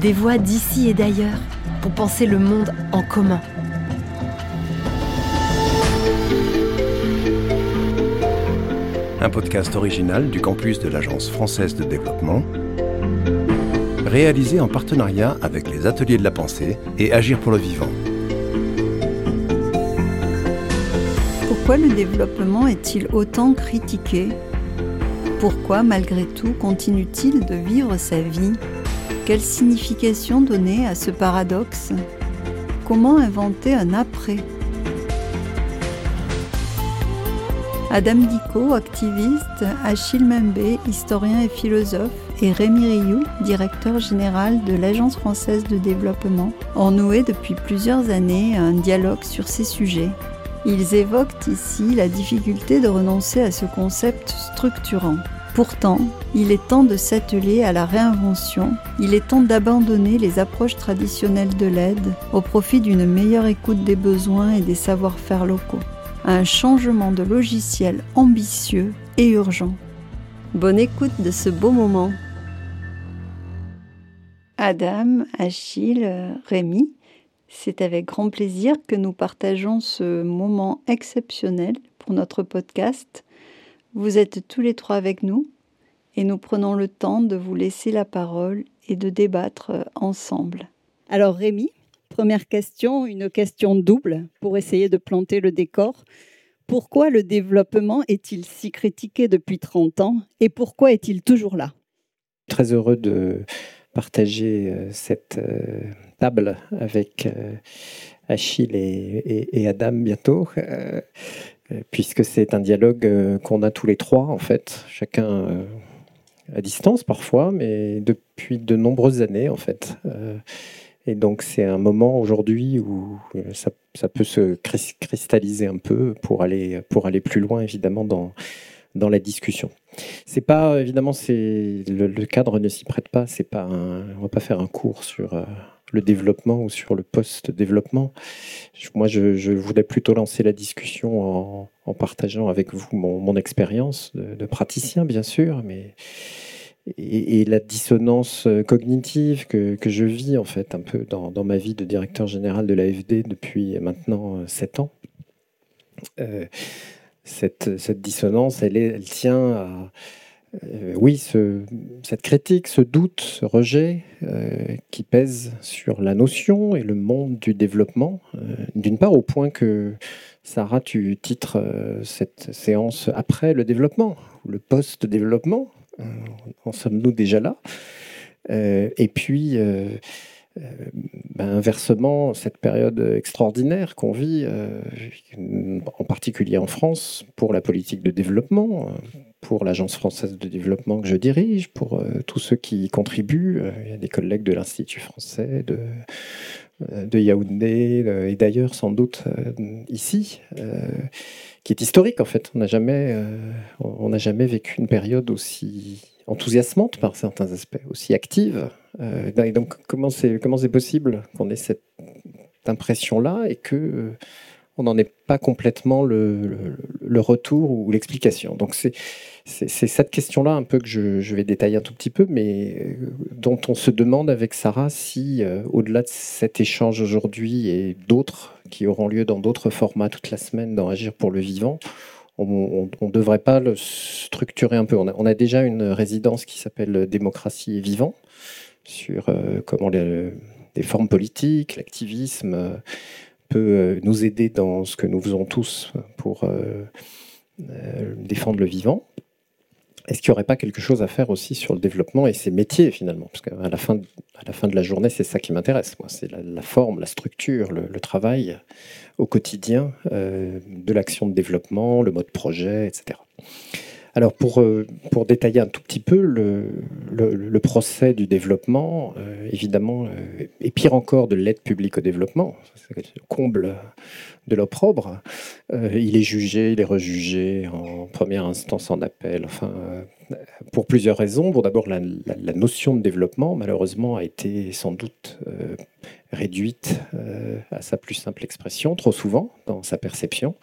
Des voix d'ici et d'ailleurs pour penser le monde en commun. Un podcast original du campus de l'Agence française de développement, réalisé en partenariat avec les Ateliers de la Pensée et Agir pour le Vivant. Pourquoi le développement est-il autant critiqué? Pourquoi, malgré tout, continue-t-il de vivre sa vie? Quelle signification donner à ce paradoxe? Comment inventer un après? Adam Dicot, activiste, Achille Membe, historien et philosophe, et Rémi Rioux, directeur général de l'Agence française de développement, ont noué depuis plusieurs années un dialogue sur ces sujets. Ils évoquent ici la difficulté de renoncer à ce concept structurant. Pourtant, il est temps de s'atteler à la réinvention, il est temps d'abandonner les approches traditionnelles de l'aide au profit d'une meilleure écoute des besoins et des savoir-faire locaux. Un changement de logiciel ambitieux et urgent. Bonne écoute de ce beau moment. Adam, Achille, Rémi, c'est avec grand plaisir que nous partageons ce moment exceptionnel pour notre podcast. Vous êtes tous les trois avec nous et nous prenons le temps de vous laisser la parole et de débattre ensemble. Alors Rémi, première question, une question double pour essayer de planter le décor. Pourquoi le développement est-il si critiqué depuis 30 ans et pourquoi est-il toujours là? Très heureux de partager euh, cette euh, table avec euh, Achille et, Adam bientôt, puisque c'est un dialogue qu'on a tous les trois, en fait, chacun à distance parfois, mais depuis de nombreuses années, en fait. Et donc c'est un moment aujourd'hui où ça, ça, peut se cristalliser un peu pour aller, pour aller plus loin, évidemment, dans, dans la discussion. C'est pas évidemment c'est le, cadre ne s'y prête pas. C'est pas on va pas faire un cours sur euh, le développement ou sur le post-développement. Moi, je, voulais plutôt lancer la discussion en, partageant avec vous mon, expérience de, praticien, bien sûr, mais et, la dissonance cognitive que, je vis en fait un peu dans, ma vie de directeur général de l'AFD depuis maintenant sept ans. Euh, cette, dissonance, elle, tient à, euh, oui, ce, cette critique, ce doute, ce rejet euh, qui pèse sur la notion et le monde du développement, euh, d'une part au point que, Sarah, tu titres cette séance après le développement, le post-développement, en sommes-nous déjà là? Et puis, ben, inversement, cette période extraordinaire qu'on vit, euh, en particulier en France, pour la politique de développement, pour l'Agence française de développement que je dirige, pour euh, tous ceux qui y contribuent. Euh, il y a des collègues de l'Institut français, de, de Yaoundé et d'ailleurs sans doute ici, qui est historique en fait. On n'a jamais, on n'a jamais vécu une période aussi enthousiasmante par certains aspects, aussi active. Euh, donc, comment c'est possible qu'on ait cette impression-là et que euh, on n'en ait pas complètement le, retour ou l'explication? Donc c'est cette question-là un peu que je, vais détailler un tout petit peu, mais euh, dont on se demande avec Sarah si, au-delà de cet échange aujourd'hui et d'autres qui auront lieu dans d'autres formats toute la semaine dans Agir pour le vivant, on ne devrait pas le structurer un peu. On a, déjà une résidence qui s'appelle Démocratie et Vivant, sur euh, comment les, formes politiques, l'activisme euh, peut euh, nous aider dans ce que nous faisons tous pour défendre le vivant. Est-ce qu'il n'y aurait pas quelque chose à faire aussi sur le développement et ses métiers finalement? Parce qu'à la fin, à la fin de la journée, c'est ça qui m'intéresse. C'est la, forme, la structure, le, travail au quotidien de l'action de développement, le mode projet, etc. Alors pour, euh, pour détailler un tout petit peu le, procès du développement, euh, évidemment, euh, et pire encore de l'aide publique au développement, comble de l'opprobre, il est jugé, il est rejugé en première instance en appel, enfin, pour plusieurs raisons. Bon, d'abord, la, notion de développement, malheureusement, a été sans doute réduite à sa plus simple expression, trop souvent, dans sa perception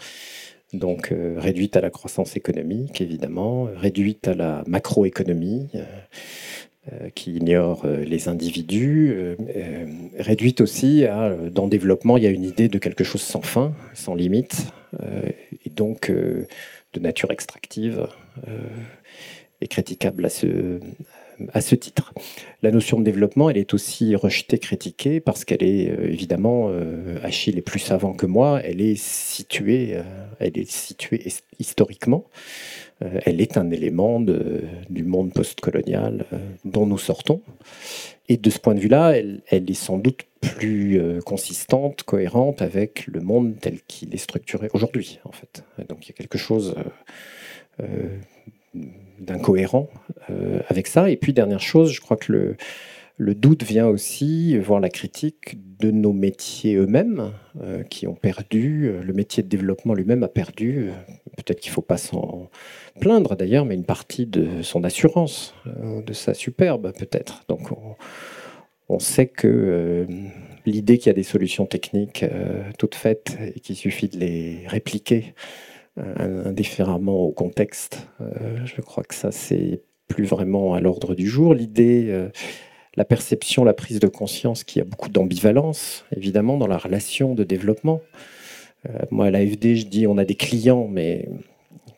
donc euh, réduite à la croissance économique, évidemment, réduite à la macroéconomie, euh, qui ignore les individus, réduite aussi à, dans le développement, il y a une idée de quelque chose sans fin, sans limite, et donc de nature extractive et critiquable à ce, à ce titre. La notion de développement, elle est aussi rejetée, critiquée, parce qu'elle est euh, évidemment, euh, Achille est plus savant que moi, elle est située, euh, elle est située historiquement. elle est un élément du monde postcolonial dont nous sortons. Et de ce point de vue-là, elle, elle, est sans doute plus consistante, cohérente avec le monde tel qu'il est structuré aujourd'hui, en fait. Donc il y a quelque chose d'incohérent euh, avec ça. Et puis, dernière chose, je crois que le, doute vient aussi, voir la critique de nos métiers eux-mêmes, euh, qui ont perdu, euh, le métier de développement lui-même a perdu, peut-être qu'il ne faut pas s'en plaindre d'ailleurs, mais une partie de son assurance, de sa superbe peut-être. Donc on, on, sait que l'idée qu'il y a des solutions techniques toutes faites et qu'il suffit de les répliquer indifféremment au contexte. Euh, je crois que ça, c'est plus vraiment à l'ordre du jour. L'idée, euh, la perception, la prise de conscience qu'il y a beaucoup d'ambivalence, évidemment, dans la relation de développement. Euh, moi, à l'AFD, je dis on a des clients, mais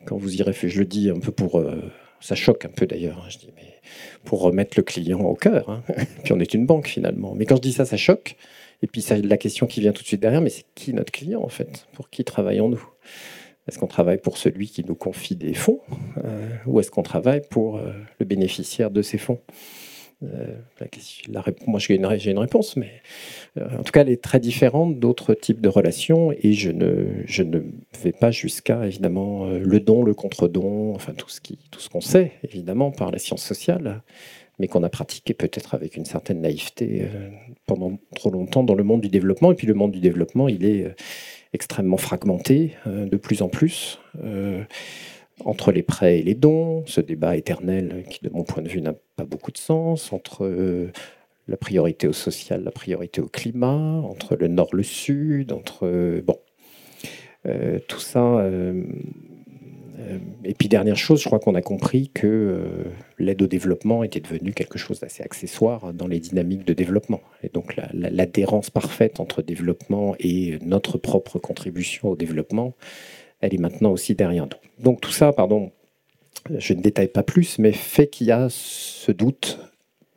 quand vous y réfléchissez, je le dis un peu pour. ça choque un peu d'ailleurs. Hein, je dis, mais pour remettre le client au cœur. Hein. Puis on est une banque finalement. Mais quand je dis ça, ça choque. Et puis ça, la question qui vient tout de suite derrière, mais c'est qui notre client en fait? Pour qui travaillons-nous? Est-ce qu'on travaille pour celui qui nous confie des fonds euh, ou est-ce qu'on travaille pour euh, le bénéficiaire de ces fonds? Euh, la, Moi, j'ai une, réponse, mais en tout cas, elle est très différente d'autres types de relations et je ne, je ne vais pas jusqu'à, évidemment, le don, le contre-don, enfin tout ce qu'on sait, évidemment, par la science sociale mais qu'on a pratiqué peut-être avec une certaine naïveté pendant trop longtemps dans le monde du développement. Et puis le monde du développement, il est, extrêmement fragmenté euh, de plus en plus euh, entre les prêts et les dons, ce débat éternel qui, de mon point de vue, n'a pas beaucoup de sens, entre euh, la priorité au social, la priorité au climat, entre le nord, le sud, entre... bon, tout ça et puis dernière chose, je crois qu'on a compris que euh, l'aide au développement était devenue quelque chose d'assez accessoire dans les dynamiques de développement. Et donc l'adhérence parfaite entre développement et notre propre contribution au développement, elle est maintenant aussi derrière nous. Donc tout ça, pardon, je ne détaille pas plus, mais fait qu'il y a ce doute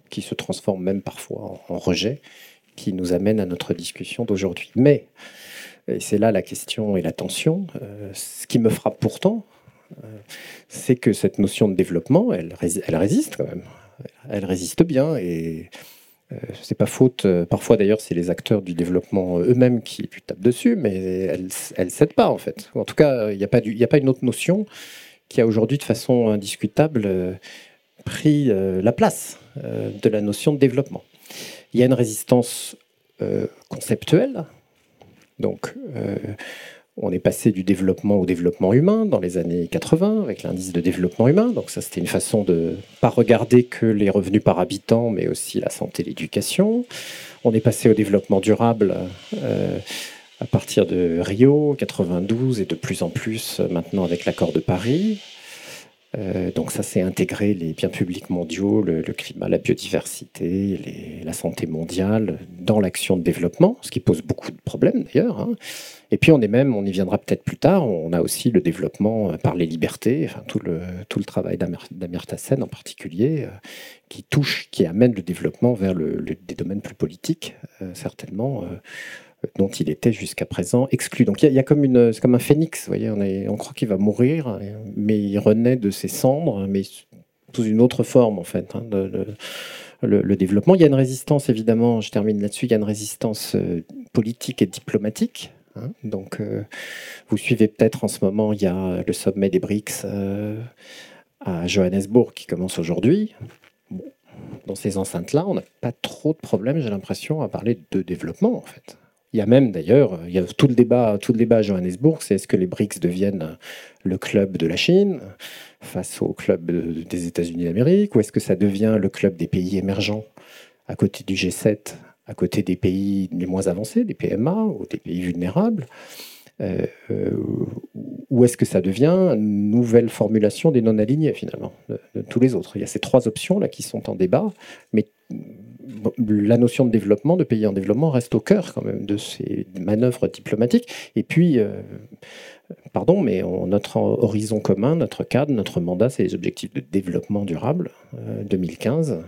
qui se transforme même parfois en rejet, qui nous amène à notre discussion d'aujourd'hui. Mais, c'est là la question et la tension, euh, ce qui me frappe pourtant, c'est que cette notion de développement, elle, résiste quand même. Elle résiste bien et euh, c'est pas faute. Euh, parfois d'ailleurs, c'est les acteurs du développement eux-mêmes qui tapent dessus, mais elle ne cède pas en fait. En tout cas, il n'y a, pas a pas une autre notion qui a aujourd'hui de façon indiscutable euh, pris la place de la notion de développement. Il y a une résistance conceptuelle. Donc, on est passé du développement au développement humain dans les années 80 avec l'indice de développement humain. Donc ça, c'était une façon de pas regarder que les revenus par habitant, mais aussi la santé, l'éducation. On est passé au développement durable euh, à partir de Rio 92 et de plus en plus maintenant avec l'accord de Paris. Euh, donc ça, c'est intégrer les biens publics mondiaux, le, climat, la biodiversité, la santé mondiale dans l'action de développement, ce qui pose beaucoup de problèmes d'ailleurs. Hein. Et puis on est même, on y viendra peut-être plus tard, on a aussi le développement euh, par les libertés, tout, le, tout le travail d'Amir Tassen en particulier, euh, qui touche, qui amène le développement vers des domaines plus politiques, certainement dont il était jusqu'à présent exclu. Donc il y, a comme une, c'est comme un phénix, vous voyez, on, croit qu'il va mourir, mais il renaît de ses cendres, mais sous une autre forme en fait. Hein, le, développement. Il y a une résistance, évidemment, je termine là-dessus, il y a une résistance euh, politique et diplomatique. Hein. donc, euh, vous suivez peut-être en ce moment, il y a le sommet des BRICS euh, à Johannesburg qui commence aujourd'hui. dans ces enceintes-là, on n'a pas trop de problèmes, j'ai l'impression, à parler de développement, en fait. Il y a même d'ailleurs, il y a tout le débat, tout le débat à Johannesburg, c'est est-ce que les BRICS deviennent le club de la Chine face au club des États-Unis d'Amérique, ou est-ce que ça devient le club des pays émergents à côté du G7, à côté des pays les moins avancés, des PMA ou des pays vulnérables ou est-ce que ça devient une nouvelle formulation des non-alignés finalement, de, tous les autres? Il y a ces trois options là qui sont en débat, mais la notion de développement, de pays en développement, reste au cœur quand même de ces manœuvres diplomatiques. Et puis, euh, pardon, mais notre horizon commun, notre cadre, notre mandat, c'est les objectifs de développement durable 2015, euh,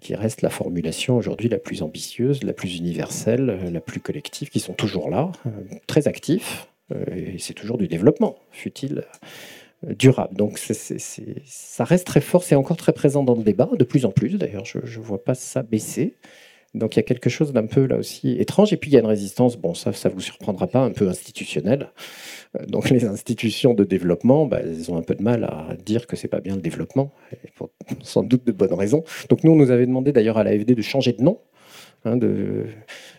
qui reste la formulation aujourd'hui la plus ambitieuse, la plus universelle, la plus collective, qui sont toujours là, euh, très actifs. et c'est toujours du développement, fut-il durable. Donc ça reste très fort, c'est encore très présent dans le débat, de plus en plus d'ailleurs, je ne vois pas ça baisser. Donc il y a quelque chose d'un peu là aussi étrange. Et puis il y a une résistance, bon ça, ça vous surprendra pas, un peu institutionnelle. Euh, donc les institutions de développement, bah, elles ont un peu de mal à dire que c'est pas bien le développement, pour sans doute de bonnes raisons. Donc nous, on nous avait demandé d'ailleurs à l'AFD de changer de nom. Hein, de...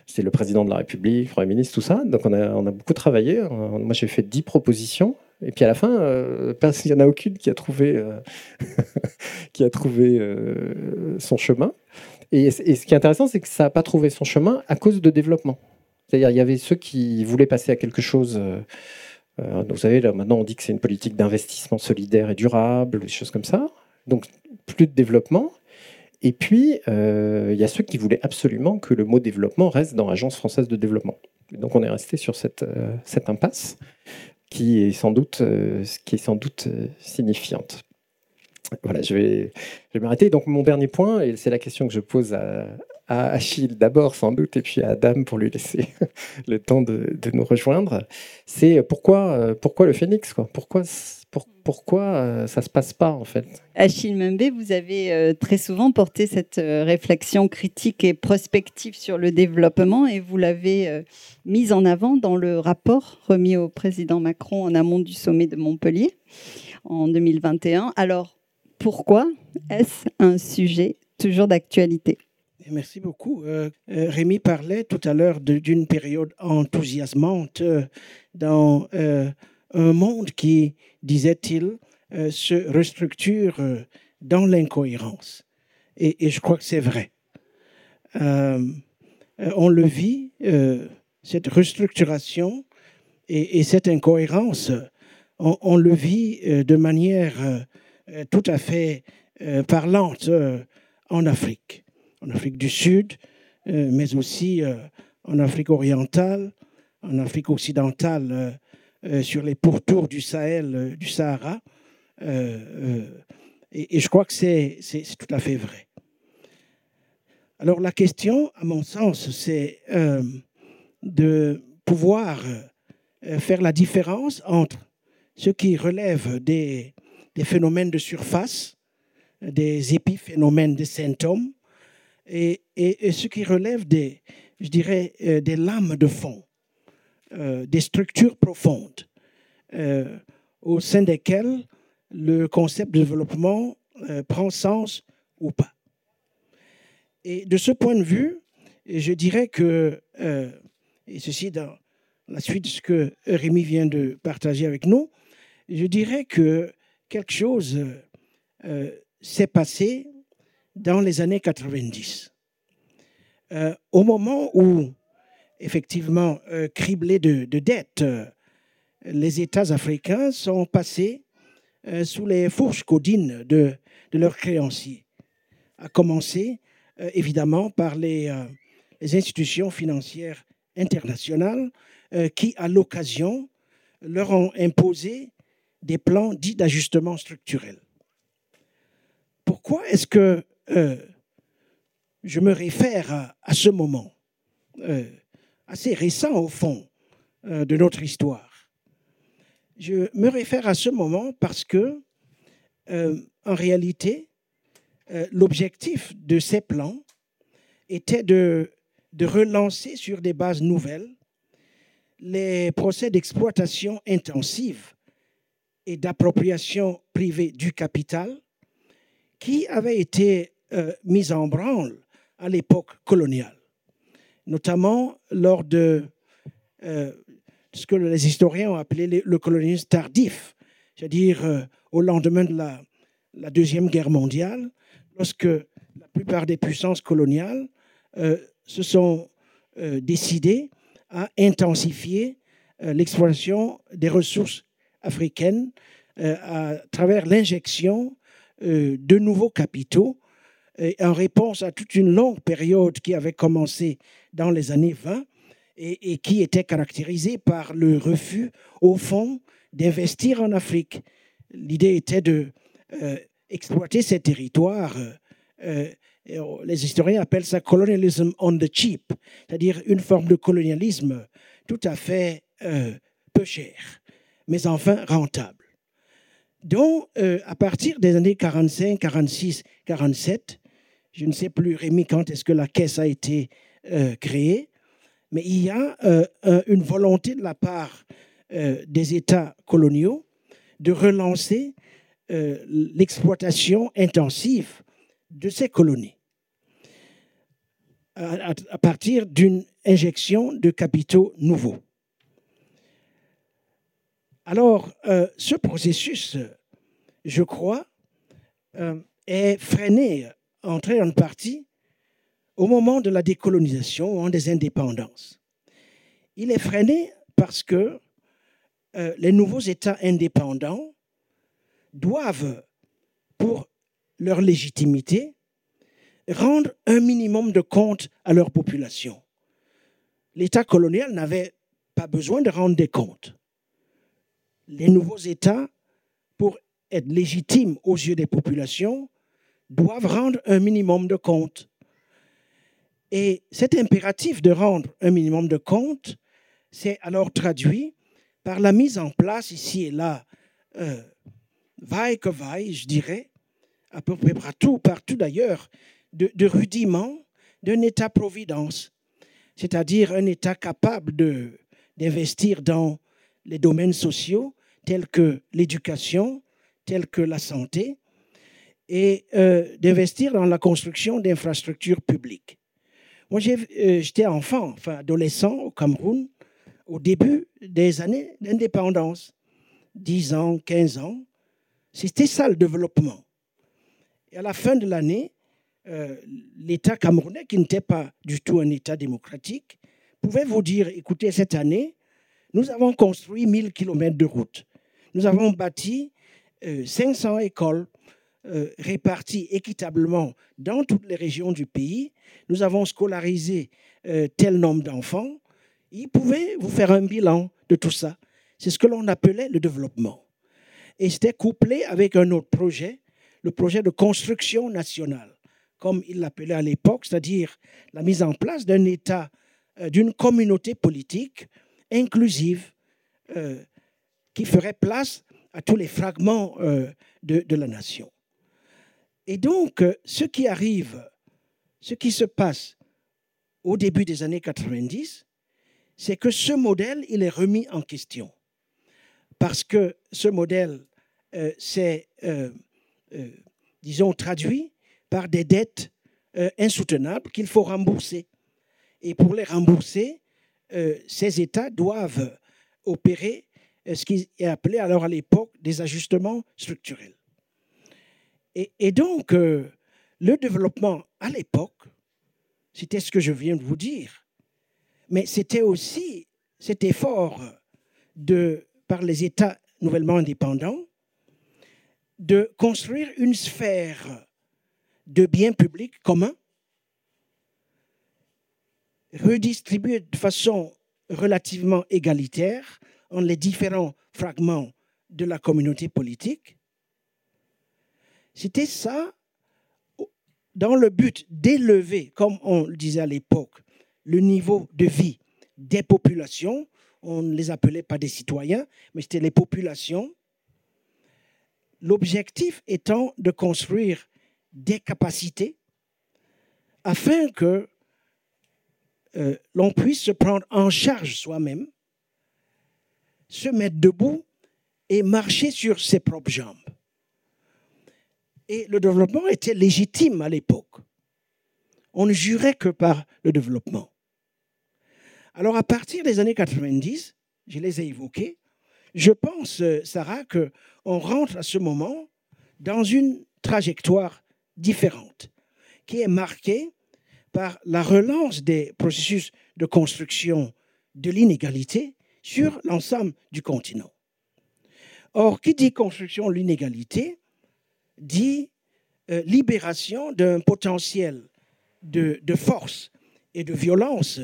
C'est le président de la République, le Premier ministre, tout ça. Donc on a, on a beaucoup travaillé. Moi j'ai fait dix propositions. Et puis à la fin, euh, il n'y en a aucune qui a trouvé, euh, qui a trouvé euh, son chemin. Et, ce qui est intéressant, c'est que ça n'a pas trouvé son chemin à cause de développement. C'est-à-dire, il y avait ceux qui voulaient passer à quelque chose. vous savez, là, maintenant, on dit que c'est une politique d'investissement solidaire et durable, des choses comme ça. Donc, plus de développement. Et puis, il y a ceux qui voulaient absolument que le mot développement reste dans l'Agence française de développement. Donc, on est resté sur cette, cette impasse qui est sans doute, euh, qui est sans doute euh, signifiante. Voilà, je vais, je vais m'arrêter. Donc mon dernier point, et c'est la question que je pose à, à Achille d'abord sans doute, et puis à Adam pour lui laisser le temps de, de nous rejoindre, c'est pourquoi, euh, pourquoi le phénix quoi? Pourquoi pourquoi euh, ça ne se passe pas en fait? Achille Membé, vous avez euh, très souvent porté cette euh, réflexion critique et prospective sur le développement et vous l'avez mise en avant dans le rapport remis au président Macron en amont du sommet de Montpellier en 2021. Alors pourquoi est-ce un sujet toujours d'actualité? Merci beaucoup. Rémi parlait tout à l'heure d'une période enthousiasmante dans un monde qui, disait-il, euh, se restructure euh, dans l'incohérence. Et, je crois que c'est vrai. Euh, on le vit, cette restructuration et, cette incohérence, on, le vit de manière tout à fait parlante en Afrique, en Afrique du Sud, mais aussi en Afrique orientale, en Afrique occidentale sur les pourtours du Sahel, euh, du Sahara. Euh, et, je crois que c'est tout à fait vrai. Alors la question, à mon sens, c'est de pouvoir faire la différence entre ce qui relève des, phénomènes de surface, des épiphénomènes, des symptômes, et, ce qui relève des, je dirais, des lames de fond, euh, des structures profondes euh, au sein desquelles le concept de développement euh, prend sens ou pas. Et de ce point de vue, je dirais que, et ceci dans la suite de ce que Rémi vient de partager avec nous, je dirais que quelque chose s'est passé dans les années 90. au moment où effectivement euh, criblés de, dettes, euh, les États africains sont passés euh, sous les fourches codines de, leurs créanciers, à commencer évidemment par les, institutions financières internationales qui, à l'occasion, leur ont imposé des plans dits d'ajustement structurel. Pourquoi est-ce que je me réfère à ce moment assez récent au fond euh, de notre histoire. Je me réfère à ce moment parce que, euh, en réalité, euh, l'objectif de ces plans était de, de relancer sur des bases nouvelles les procès d'exploitation intensive et d'appropriation privée du capital qui avaient été mis en branle à l'époque coloniale notamment lors de euh, ce que les historiens ont appelé le colonialisme tardif, c'est-à-dire euh, au lendemain de la, Deuxième Guerre mondiale, lorsque la plupart des puissances coloniales euh, se sont décidées à intensifier, l'exploitation des ressources africaines à travers l'injection de nouveaux capitaux en réponse à toute une longue période qui avait commencé dans les années 20 et, qui était caractérisée par le refus, au fond, d'investir en Afrique. L'idée était de euh, exploiter ces territoires. Euh, euh, les historiens appellent ça colonialism on the cheap, c'est-à-dire une forme de colonialisme tout à fait peu cher, mais enfin rentable. Donc, à partir des années 45, 46, 47, je ne sais plus, Rémi, quand est-ce que la caisse a été euh, créée, mais il y a euh, une volonté de la part euh, des États coloniaux de relancer l'exploitation intensive de ces colonies à, à partir d'une injection de capitaux nouveaux. Alors, ce processus, je crois, est freiné entrer en partie au moment de la décolonisation, ou des indépendances. Il est freiné parce que euh, les nouveaux États indépendants doivent, pour leur légitimité, rendre un minimum de compte à leur population. L'État colonial n'avait pas besoin de rendre des comptes. Les nouveaux États, pour être légitimes aux yeux des populations, doivent rendre un minimum de comptes. Et cet impératif de rendre un minimum de comptes, c'est alors traduit par la mise en place ici et là, euh, vaille que vaille, je dirais, à peu près partout, partout d'ailleurs, de, de rudiments d'un État-providence, c'est-à-dire un État capable d'investir dans les domaines sociaux tels que l'éducation, tels que la santé, et euh, d'investir dans la construction d'infrastructures publiques. Moi, euh, j'étais enfant, enfin adolescent au Cameroun, au début des années d'indépendance, 10 ans, 15 ans. C'était ça le développement. Et à la fin de l'année, euh, l'État camerounais, qui n'était pas du tout un État démocratique, pouvait vous dire, écoutez, cette année, nous avons construit 1000 km de routes. Nous avons bâti 500 écoles euh, répartis équitablement dans toutes les régions du pays. Nous avons scolarisé euh, tel nombre d'enfants. Ils pouvaient vous faire un bilan de tout ça. C'est ce que l'on appelait le développement. Et c'était couplé avec un autre projet, le projet de construction nationale, comme il l'appelait à l'époque, c'est-à-dire la mise en place d'un État, euh, d'une communauté politique inclusive qui ferait place à tous les fragments de la nation. Et donc, euh, ce qui arrive, ce qui se passe au début des années 90, c'est que ce modèle, il est remis en question. Parce que ce modèle euh, c'est, euh, disons, traduit par des dettes insoutenables qu'il faut rembourser. Et pour les rembourser, ces États doivent opérer ce qui est appelé alors à l'époque des ajustements structurels. Et, donc, euh, le développement à l'époque, c'était ce que je viens de vous dire, mais c'était aussi cet effort de, par les États nouvellement indépendants de construire une sphère de biens publics communs, redistribués de façon relativement égalitaire en les différents fragments de la communauté politique, c'était ça dans le but d'élever, comme on le disait à l'époque, le niveau de vie des populations. On ne les appelait pas des citoyens, mais c'était les populations. L'objectif étant de construire des capacités afin que euh, l'on puisse se prendre en charge soi-même, se mettre debout et marcher sur ses propres jambes. Et le développement était légitime à l'époque. On ne jurait que par le développement. Alors à partir des années 90, je les ai évoqués, je pense, euh, Sarah, qu'on rentre à ce moment dans une trajectoire différente, qui est marquée par la relance des processus de construction de l'inégalité sur l'ensemble du continent. Or, qui dit construction de l'inégalité dit euh, libération d'un potentiel de, force et de violence,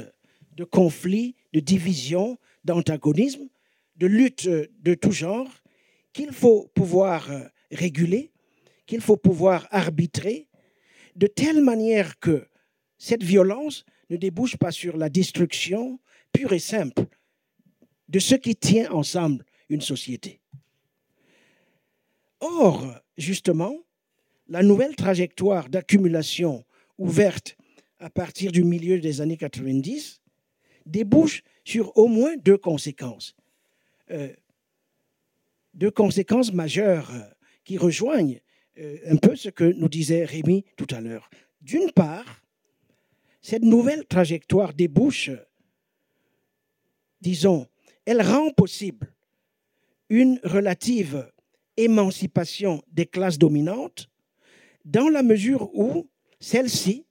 de conflit, de division, d'antagonisme, de lutte de tout genre qu'il faut pouvoir euh, réguler, qu'il faut pouvoir arbitrer, de telle manière que cette violence ne débouche pas sur la destruction pure et simple de ce qui tient ensemble une société. Or, justement, la nouvelle trajectoire d'accumulation ouverte à partir du milieu des années 90 débouche sur au moins deux conséquences. Euh, deux conséquences majeures euh, qui rejoignent euh, un peu ce que nous disait Rémi tout à l'heure. D'une part, cette nouvelle trajectoire débouche, disons, elle rend possible une relative émancipation des classes dominantes dans la mesure où celles-ci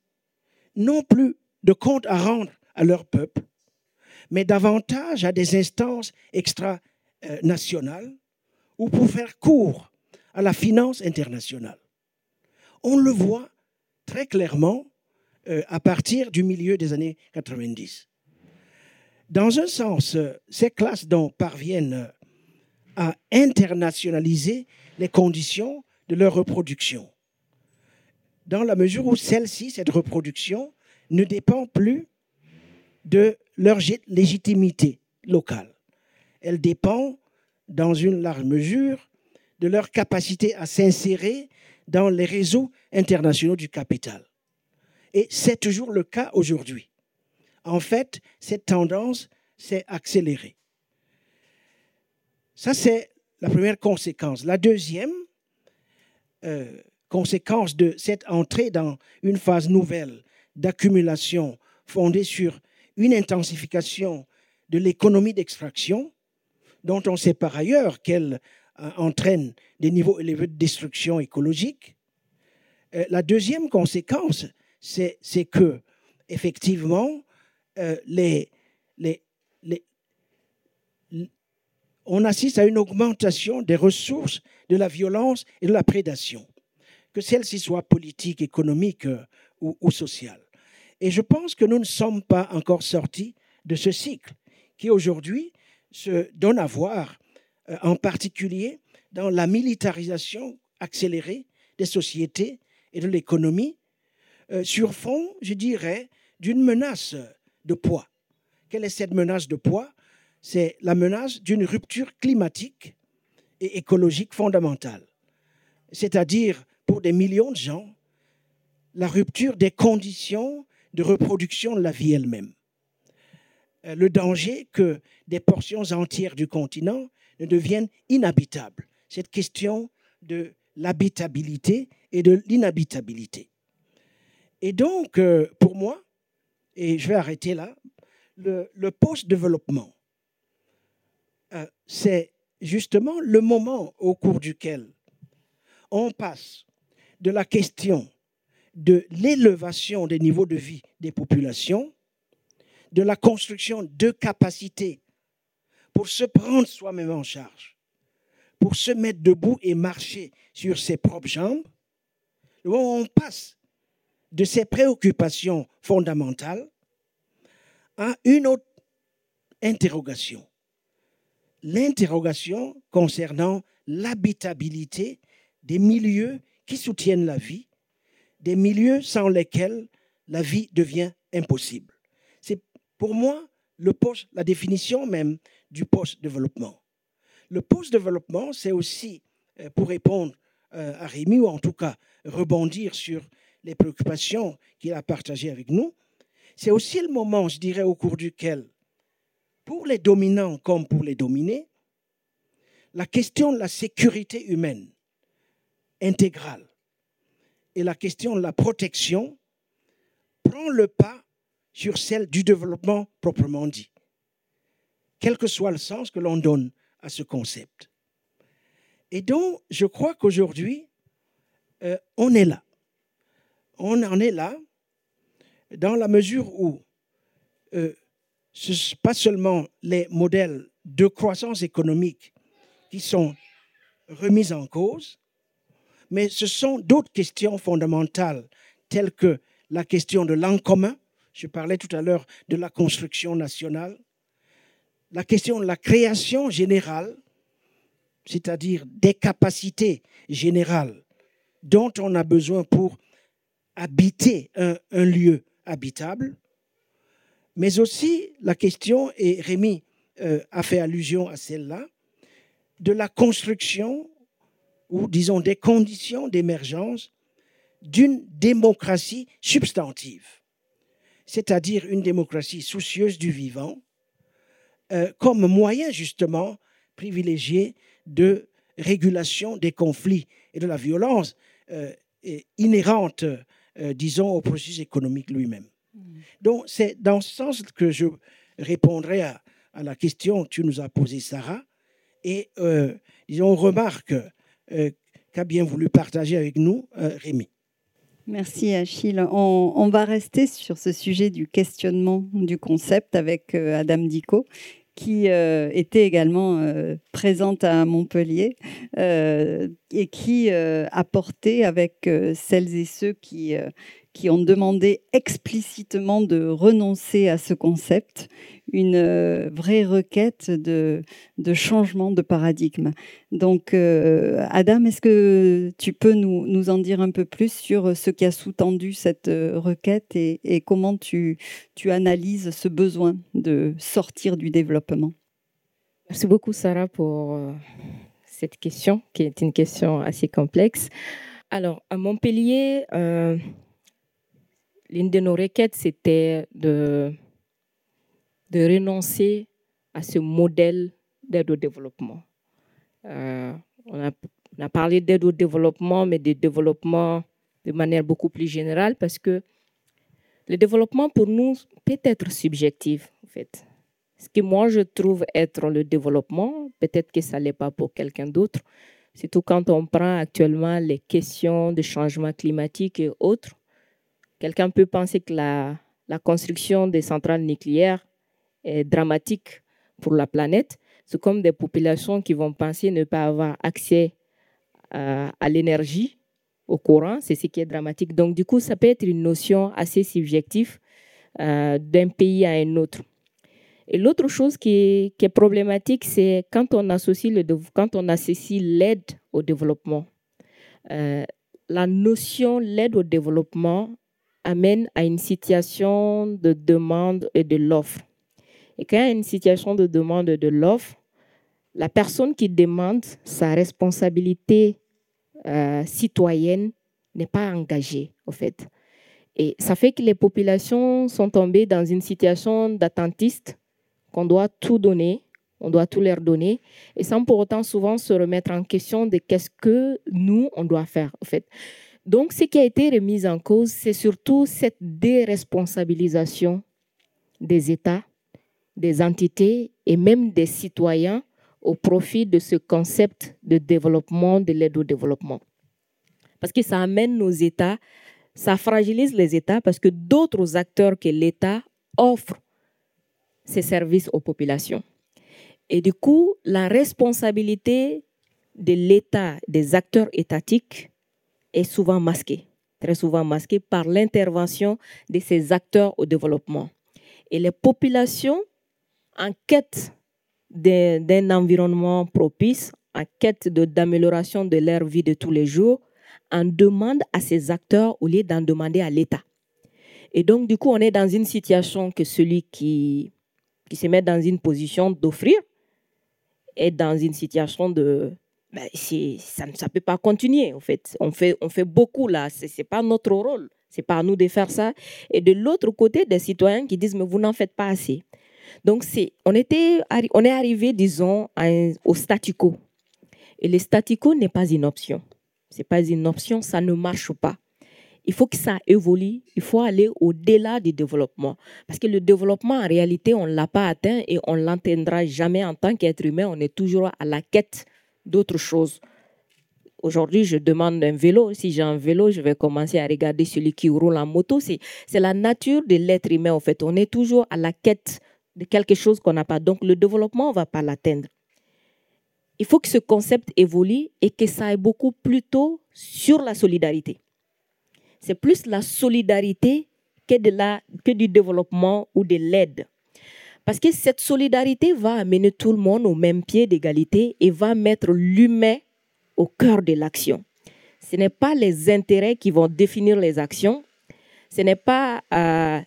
n'ont plus de compte à rendre à leur peuple, mais davantage à des instances extra-nationales ou pour faire court à la finance internationale. On le voit très clairement euh, à partir du milieu des années 90. Dans un sens, euh, ces classes dont parviennent à internationaliser les conditions de leur reproduction, dans la mesure où celle-ci, cette reproduction, ne dépend plus de leur légitimité locale. Elle dépend, dans une large mesure, de leur capacité à s'insérer dans les réseaux internationaux du capital. Et c'est toujours le cas aujourd'hui. En fait, cette tendance s'est accélérée. Ça, c'est la première conséquence. La deuxième euh, conséquence de cette entrée dans une phase nouvelle d'accumulation fondée sur une intensification de l'économie d'extraction, dont on sait par ailleurs qu'elle euh, entraîne des niveaux élevés de destruction écologique. Euh, la deuxième conséquence, c'est que, effectivement, les, on assiste à une augmentation des ressources de la violence et de la prédation, que celles-ci soient politiques, économiques ou, ou sociales. Et je pense que nous ne sommes pas encore sortis de ce cycle qui aujourd'hui se donne à voir euh, en particulier dans la militarisation accélérée des sociétés et de l'économie, euh, sur fond, je dirais, d'une menace de poids. Quelle est cette menace de poids? C'est la menace d'une rupture climatique et écologique fondamentale. C'est-à-dire, pour des millions de gens, la rupture des conditions de reproduction de la vie elle-même. Euh, le danger que des portions entières du continent ne deviennent inhabitables. Cette question de l'habitabilité et de l'inhabitabilité. Et donc, euh, pour moi, et je vais arrêter là, le, post-développement, euh, c'est justement le moment au cours duquel on passe de la question de l'élévation des niveaux de vie des populations, de la construction de capacités pour se prendre soi-même en charge, pour se mettre debout et marcher sur ses propres jambes, on passe de ces préoccupations fondamentales à une autre interrogation. L'interrogation concernant l'habitabilité des milieux qui soutiennent la vie, des milieux sans lesquels la vie devient impossible. C'est pour moi la définition même du post-développement. Le post-développement, c'est aussi, euh, pour répondre euh, à Rémi, ou en tout cas rebondir sur les préoccupations qu'il a partagées avec nous, c'est aussi le moment, je dirais, au cours duquel, pour les dominants comme pour les dominés, la question de la sécurité humaine intégrale et la question de la protection prend le pas sur celle du développement proprement dit, quel que soit le sens que l'on donne à ce concept. Et donc, je crois qu'aujourd'hui, euh, on est là. On en est là dans la mesure où euh, ce pas seulement les modèles de croissance économique qui sont remises en cause, mais ce sont d'autres questions fondamentales telles que la question de l'en commun, je parlais tout à l'heure de la construction nationale, la question de la création générale, c'est-à-dire des capacités générales dont on a besoin pour habiter un, lieu habitable, mais aussi la question, et Rémi euh, a fait allusion à celle-là, de la construction ou disons des conditions d'émergence d'une démocratie substantive, c'est-à-dire une démocratie soucieuse du vivant, euh, comme moyen justement privilégié de régulation des conflits et de la violence euh, inhérente, disons, au processus économique lui-même. Mm. Donc, c'est dans ce sens que je répondrai à, la question que tu nous as posée, Sarah, et, euh, on remarque qu'a bien voulu partager avec nous Rémi. Merci Achille. On, va rester sur ce sujet du questionnement du concept avec Adam Dico qui euh, était également euh, présente à Montpellier euh, et qui a porté avec celles et ceux qui, qui ont demandé explicitement de renoncer à ce concept une vraie requête de, changement de paradigme. Donc, Adam, est-ce que tu peux nous, en dire un peu plus sur ce qui a sous-tendu cette requête et, comment tu, analyses ce besoin de sortir du développement? Merci beaucoup, Sarah, pour euh, cette question, qui est une question assez complexe. Alors, à Montpellier, euh, l'une de nos requêtes, c'était de, renoncer à ce modèle d'aide au développement. Euh, on, a, on, a, parlé d'aide au développement, mais de développement de manière beaucoup plus générale, parce que le développement, pour nous, peut être subjectif, en fait. Ce que moi, je trouve être le développement, peut-être que ça ne l'est pas pour quelqu'un d'autre, surtout quand on prend actuellement les questions de changement climatique et autres. Quelqu'un peut penser que la, construction des centrales nucléaires est dramatique pour la planète. C'est comme des populations qui vont penser ne pas avoir accès à, l'énergie, au courant, c'est ce qui est dramatique. Donc, du coup, ça peut être une notion assez subjective euh, d'un pays à un autre. Et l'autre chose qui est, problématique, c'est quand on associe le, quand on associe l'aide au développement. Euh, la notion l'aide au développement amène à une situation de demande et de l'offre. Et quand il y a une situation de demande et de l'offre, la personne qui demande sa responsabilité euh, citoyenne n'est pas engagée, au fait. Et ça fait que les populations sont tombées dans une situation d'attentiste qu'on doit tout donner, on doit tout leur donner, et sans pour autant souvent se remettre en question de qu'est-ce que nous, on doit faire, en fait. Donc, ce qui a été remis en cause, c'est surtout cette déresponsabilisation des États, des entités et même des citoyens au profit de ce concept de développement, de l'aide au développement. Parce que ça amène nos États, ça fragilise les États parce que d'autres acteurs que l'État offrent ces services aux populations. Et du coup, la responsabilité de l'État, des acteurs étatiques, est souvent masquée, très souvent masquée par l'intervention de ces acteurs au développement. Et les populations, en quête d'un environnement propice, en quête d'amélioration de, de leur vie de tous les jours, en demandent à ces acteurs au lieu d'en demander à l'État. Et donc, du coup, on est dans une situation que celui qui qui se met dans une position d'offrir est dans une situation de ben, ça ne peut pas continuer en fait. On fait on fait beaucoup là. C'est n'est pas notre rôle. C'est pas à nous de faire ça. Et de l'autre côté des citoyens qui disent mais vous n'en faites pas assez. Donc c'est on était on est arrivé disons au statu quo. Et le statu quo n'est pas une option. C'est pas une option ça ne marche pas. Il faut que ça évolue, il faut aller au-delà du développement. Parce que le développement, en réalité, on ne l'a pas atteint et on ne l'atteindra jamais en tant qu'être humain. On est toujours à la quête d'autres choses. Aujourd'hui, je demande un vélo. Si j'ai un vélo, je vais commencer à regarder celui qui roule en moto. C'est la nature de l'être humain, en fait. On est toujours à la quête de quelque chose qu'on n'a pas. Donc le développement, on ne va pas l'atteindre. Il faut que ce concept évolue et que ça aille beaucoup plus tôt sur la solidarité. C'est plus la solidarité que, que du développement ou de l'aide. Parce que cette solidarité va amener tout le monde au même pied d'égalité et va mettre l'humain au cœur de l'action. Ce n'est pas les intérêts qui vont définir les actions, ce n'est pas euh,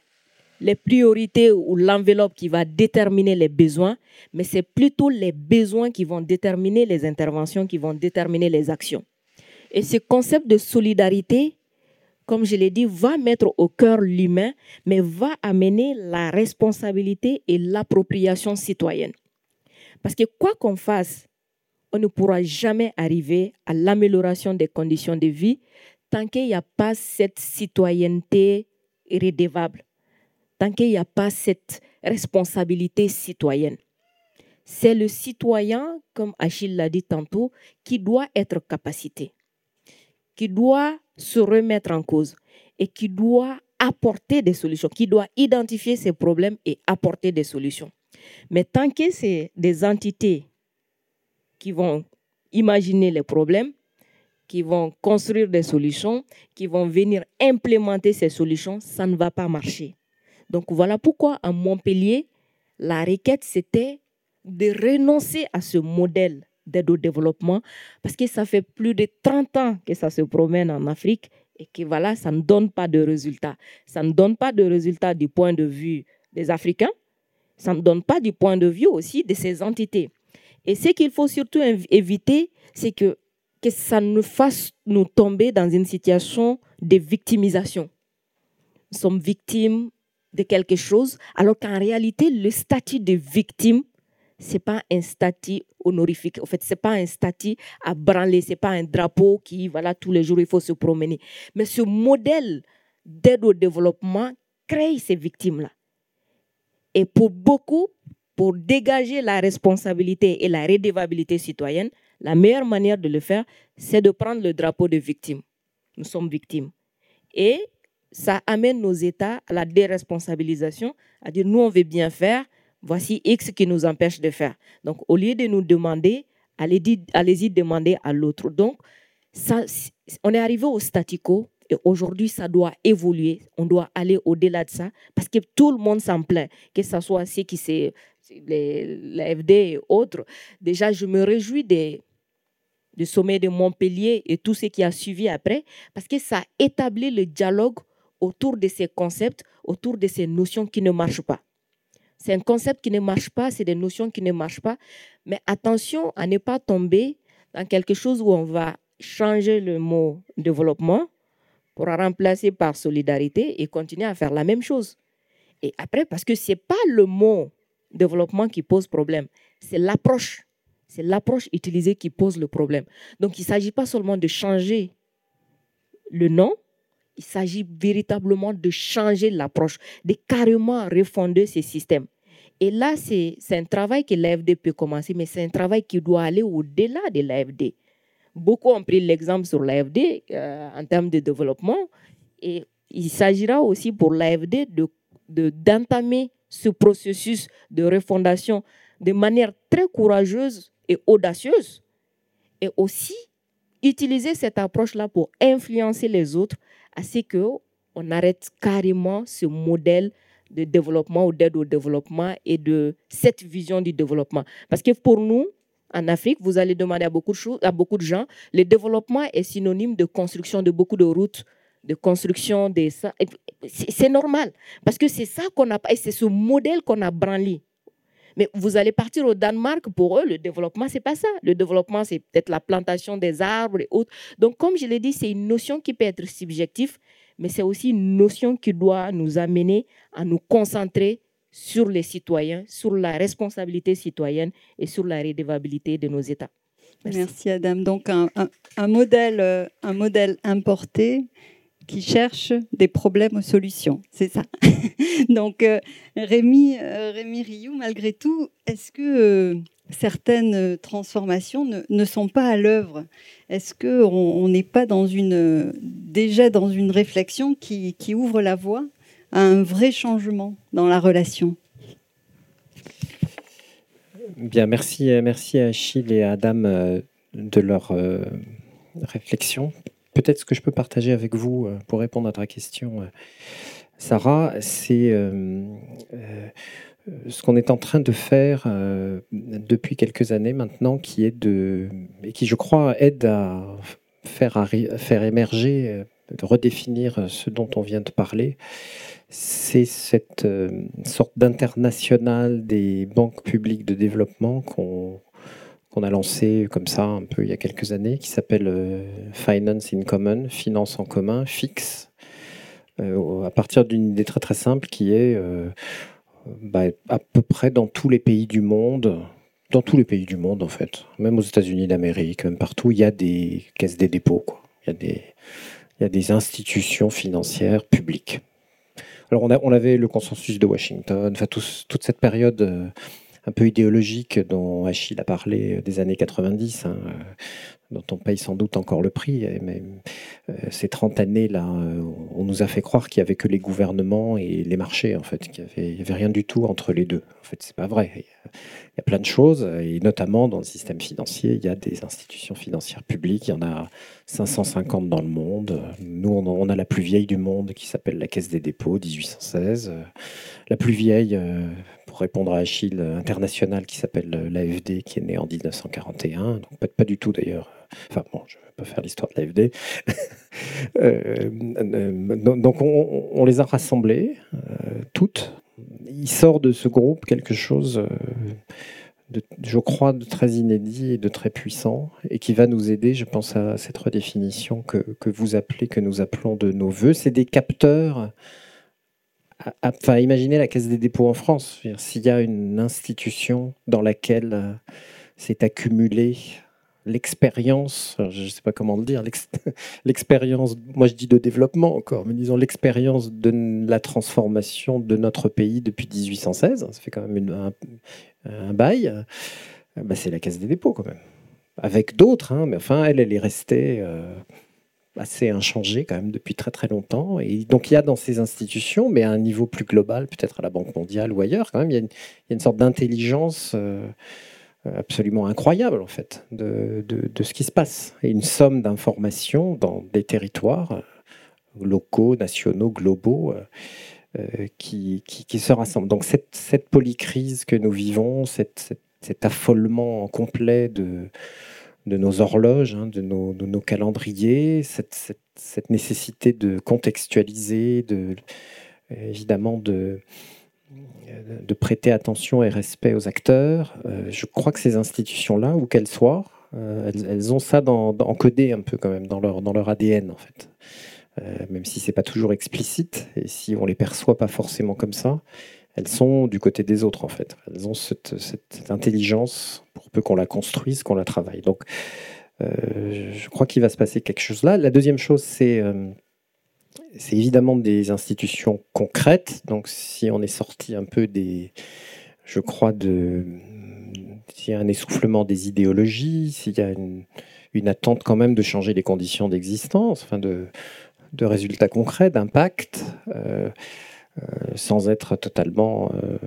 les priorités ou l'enveloppe qui va déterminer les besoins, mais c'est plutôt les besoins qui vont déterminer les interventions, qui vont déterminer les actions. Et ce concept de solidarité, comme je l'ai dit, va mettre au cœur l'humain, mais va amener la responsabilité et l'appropriation citoyenne. Parce que quoi qu'on fasse, on ne pourra jamais arriver à l'amélioration des conditions de vie tant qu'il n'y a pas cette citoyenneté irrédévable, tant qu'il n'y a pas cette responsabilité citoyenne. C'est le citoyen, comme Achille l'a dit tantôt, qui doit être capacité, qui doit se remettre en cause et qui doit apporter des solutions, qui doit identifier ses problèmes et apporter des solutions. Mais tant que c'est des entités qui vont imaginer les problèmes, qui vont construire des solutions, qui vont venir implémenter ces solutions, ça ne va pas marcher. Donc voilà pourquoi à Montpellier, la requête, c'était de renoncer à ce modèle d'aide au développement, parce que ça fait plus de 30 ans que ça se promène en Afrique et que voilà, ça ne donne pas de résultats. Ça ne donne pas de résultats du point de vue des Africains, ça ne donne pas du point de vue aussi de ces entités. Et ce qu'il faut surtout éviter, c'est que, que ça ne fasse nous tomber dans une situation de victimisation. Nous sommes victimes de quelque chose, alors qu'en réalité, le statut de victime, c'est pas un statut honorifique. En fait, c'est pas un statut à branler, c'est pas un drapeau qui, voilà, tous les jours, il faut se promener. Mais ce modèle d'aide au développement crée ces victimes-là. Et pour beaucoup, pour dégager la responsabilité et la redevabilité citoyenne, la meilleure manière de le faire, c'est de prendre le drapeau de victime. Nous sommes victimes. Et ça amène nos États à la déresponsabilisation, à dire nous, on veut bien faire, voici X qui nous empêche de faire. Donc, au lieu de nous demander, allez-y demander à l'autre. Donc, on est arrivé au statu quo et aujourd'hui, ça doit évoluer. On doit aller au-delà de ça parce que tout le monde s'en plaint, que ce soit ceux qui c'est l'AFD et autres. Déjà, je me réjouis des, du sommet de Montpellier et tout ce qui a suivi après parce que ça établit le dialogue autour de ces concepts, autour de ces notions qui ne marchent pas. C'est un concept qui ne marche pas, c'est des notions qui ne marchent pas. Mais attention à ne pas tomber dans quelque chose où on va changer le mot développement pour remplacer par solidarité et continuer à faire la même chose. Et après, parce que ce n'est pas le mot développement qui pose problème, c'est l'approche. C'est l'approche utilisée qui pose le problème. Donc, il ne s'agit pas seulement de changer le nom, il s'agit véritablement de changer l'approche, de carrément refonder ces systèmes. Et là, c'est un travail que l'AFD peut commencer, mais c'est un travail qui doit aller au-delà de l'AFD. Beaucoup ont pris l'exemple sur l'AFD euh, en termes de développement, et il s'agira aussi pour l'AFD d'entamer de, d'entamer ce processus de refondation de manière très courageuse et audacieuse, et aussi utiliser cette approche-là pour influencer les autres à ce qu'on arrête carrément ce modèle de développement ou d'aide au développement et de cette vision du développement. Parce que pour nous, en Afrique, vous allez demander à beaucoup de, choses, à beaucoup de gens, le développement est synonyme de construction de beaucoup de routes, de construction des... C'est normal, parce que c'est ça qu'on a... Et c'est ce modèle qu'on a branlé. Mais vous allez partir au Danemark, pour eux, le développement, c'est pas ça. Le développement, c'est peut-être la plantation des arbres et autres. Donc, comme je l'ai dit, c'est une notion qui peut être subjective, mais c'est aussi une notion qui doit nous amener à nous concentrer sur les citoyens, sur la responsabilité citoyenne et sur la redevabilité de nos États. Merci, Adam. Donc un, modèle, euh, un modèle importé qui cherche des problèmes aux solutions. C'est ça. Donc euh, Rémi, euh, Rémi Rioux, malgré tout, est-ce que certaines transformations ne, sont pas à l'œuvre? Est-ce qu'on n'est pas dans une, déjà dans une réflexion qui, ouvre la voie à un vrai changement dans la relation? Bien, merci, merci à Achille et à Adam de leur réflexion. Peut-être ce que je peux partager avec vous pour répondre à ta question, Sarah, c'est ce qu'on est en train de faire depuis quelques années maintenant, qui est de, et qui je crois aide à faire, faire émerger, de redéfinir ce dont on vient de parler, c'est cette sorte d'international des banques publiques de développement qu'on qu'on a lancé comme ça un peu il y a quelques années, qui s'appelle Finance in Common, Finance en commun, fixe, à partir d'une idée très très simple qui est bah, à peu près dans tous les pays du monde, dans tous les pays du monde en fait, même aux États-Unis d'Amérique, même partout, il y a des caisses des dépôts, quoi. Il, y a des, institutions financières publiques. Alors on, avait le consensus de Washington, toute cette période euh, un peu idéologique dont Achille a parlé des années 90, dont on paye sans doute encore le prix. Euh, ces 30 années-là, euh, on nous a fait croire qu'il n'y avait que les gouvernements et les marchés, en fait, qu'il n'y avait, rien du tout entre les deux. En fait, c'est pas vrai. Il y, a, plein de choses, et notamment dans le système financier, il y a des institutions financières publiques, il y en a 550 dans le monde. Nous, on a la plus vieille du monde qui s'appelle la Caisse des dépôts, 1816. La plus vieille, euh, pour répondre à Achille, internationale qui s'appelle l'AFD, qui est née en 1941, donc pas, du tout d'ailleurs Enfin bon, je ne vais pas faire l'histoire de l'AFD. Euh, euh, donc on, les a rassemblées, euh, toutes. Il sort de ce groupe quelque chose, je crois, de très inédit et de très puissant, et qui va nous aider, je pense, à cette redéfinition que, que vous appelez, que nous appelons de nos voeux. C'est des capteurs enfin, imaginez la Caisse des dépôts en France. S'il y a une institution dans laquelle s'est accumulé l'expérience, je ne sais pas comment le dire, l'expérience, moi je dis de développement encore, mais disons l'expérience de la transformation de notre pays depuis 1816, ça fait quand même un, bail, bah, c'est la Caisse des dépôts quand même. Avec d'autres, hein, mais enfin, elle, elle est restée euh, assez inchangée quand même depuis très très longtemps. Et donc il y a dans ces institutions, mais à un niveau plus global, peut-être à la Banque mondiale ou ailleurs, quand même, il y a une, sorte d'intelligence. Euh, absolument incroyable en fait de, de, ce qui se passe et une somme d'informations dans des territoires euh, locaux, nationaux, globaux euh, qui, qui, se rassemblent. Donc cette, cette polycrise que nous vivons, cet affolement complet de, de nos horloges, hein, de, nos, calendriers, cette, nécessité de contextualiser, de, évidemment de, de prêter attention et respect aux acteurs. Euh, je crois que ces institutions-là, où qu'elles soient, euh, elles, ont ça encodé un peu quand même dans leur, dans leur ADN en fait. Euh, même si c'est pas toujours explicite et si on les perçoit pas forcément comme ça, elles sont du côté des autres en fait. Elles ont cette, intelligence pour peu qu'on la construise, qu'on la travaille. Donc je crois qu'il va se passer quelque chose là. La deuxième chose, c'est c'est évidemment des institutions concrètes. Donc, si on est sorti un peu des, je crois, de, s'il y a un essoufflement des idéologies, s'il y a une, attente quand même de changer les conditions d'existence, enfin de, de résultats concrets, d'impact, euh, euh, sans être totalement euh,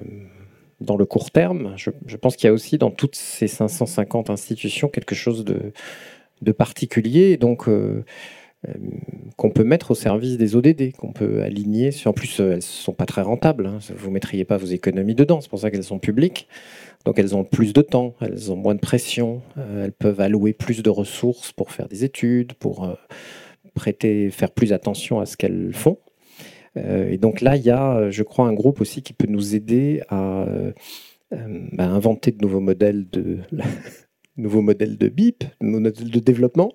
dans le court terme. Je, pense qu'il y a aussi dans toutes ces 550 institutions quelque chose de, particulier. Donc, euh, qu'on peut mettre au service des ODD, qu'on peut aligner. En plus, euh, elles ne sont pas très rentables. Hein. Vous ne mettriez pas vos économies dedans. C'est pour ça qu'elles sont publiques. Donc elles ont plus de temps, elles ont moins de pression, euh, elles peuvent allouer plus de ressources pour faire des études, pour prêter, faire plus attention à ce qu'elles font. Et donc là, il y a, je crois, un groupe aussi qui peut nous aider à, bah, inventer de nouveaux modèles de, nouveaux modèles de BIP, modèles de développement,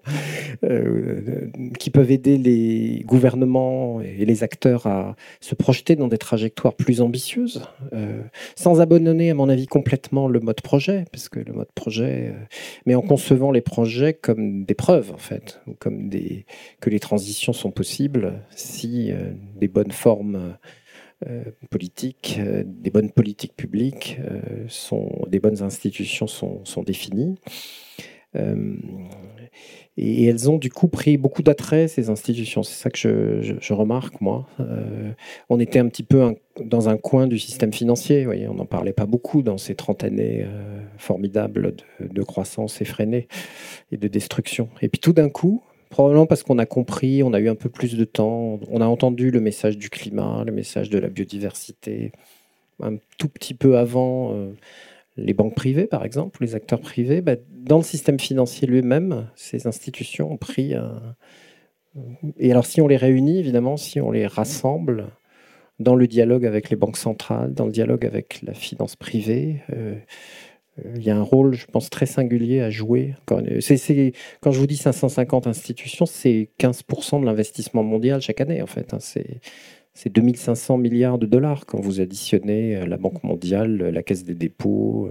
euh, qui peuvent aider les gouvernements et les acteurs à se projeter dans des trajectoires plus ambitieuses, euh, sans abandonner, à mon avis, complètement le mode projet, parce que le mode projet, euh, mais en concevant les projets comme des preuves, en fait, ou comme des, que les transitions sont possibles si des bonnes formes euh, politiques, euh, des bonnes politiques publiques, euh, sont, des bonnes institutions sont, sont définies. Et, elles ont du coup pris beaucoup d'attrait, ces institutions. C'est ça que je, je, remarque, moi. on était un petit peu dans un coin du système financier. On n'en parlait pas beaucoup dans ces 30 années formidable de, croissance effrénée et de destruction. Et puis tout d'un coup, probablement parce qu'on a compris, on a eu un peu plus de temps, on a entendu le message du climat, le message de la biodiversité, un tout petit peu avant euh, les banques privées, par exemple, les acteurs privés. Bah, dans le système financier lui-même, ces institutions ont pris un... Et alors si on les réunit, évidemment, si on les rassemble, dans le dialogue avec les banques centrales, dans le dialogue avec la finance privée. Euh, il y a un rôle, je pense, très singulier à jouer. Quand, quand je vous dis 550 institutions, c'est 15% de l'investissement mondial chaque année, en fait. Hein. c'est, c'est 2500 milliards de dollars quand vous additionnez euh, la Banque mondiale, la Caisse des dépôts,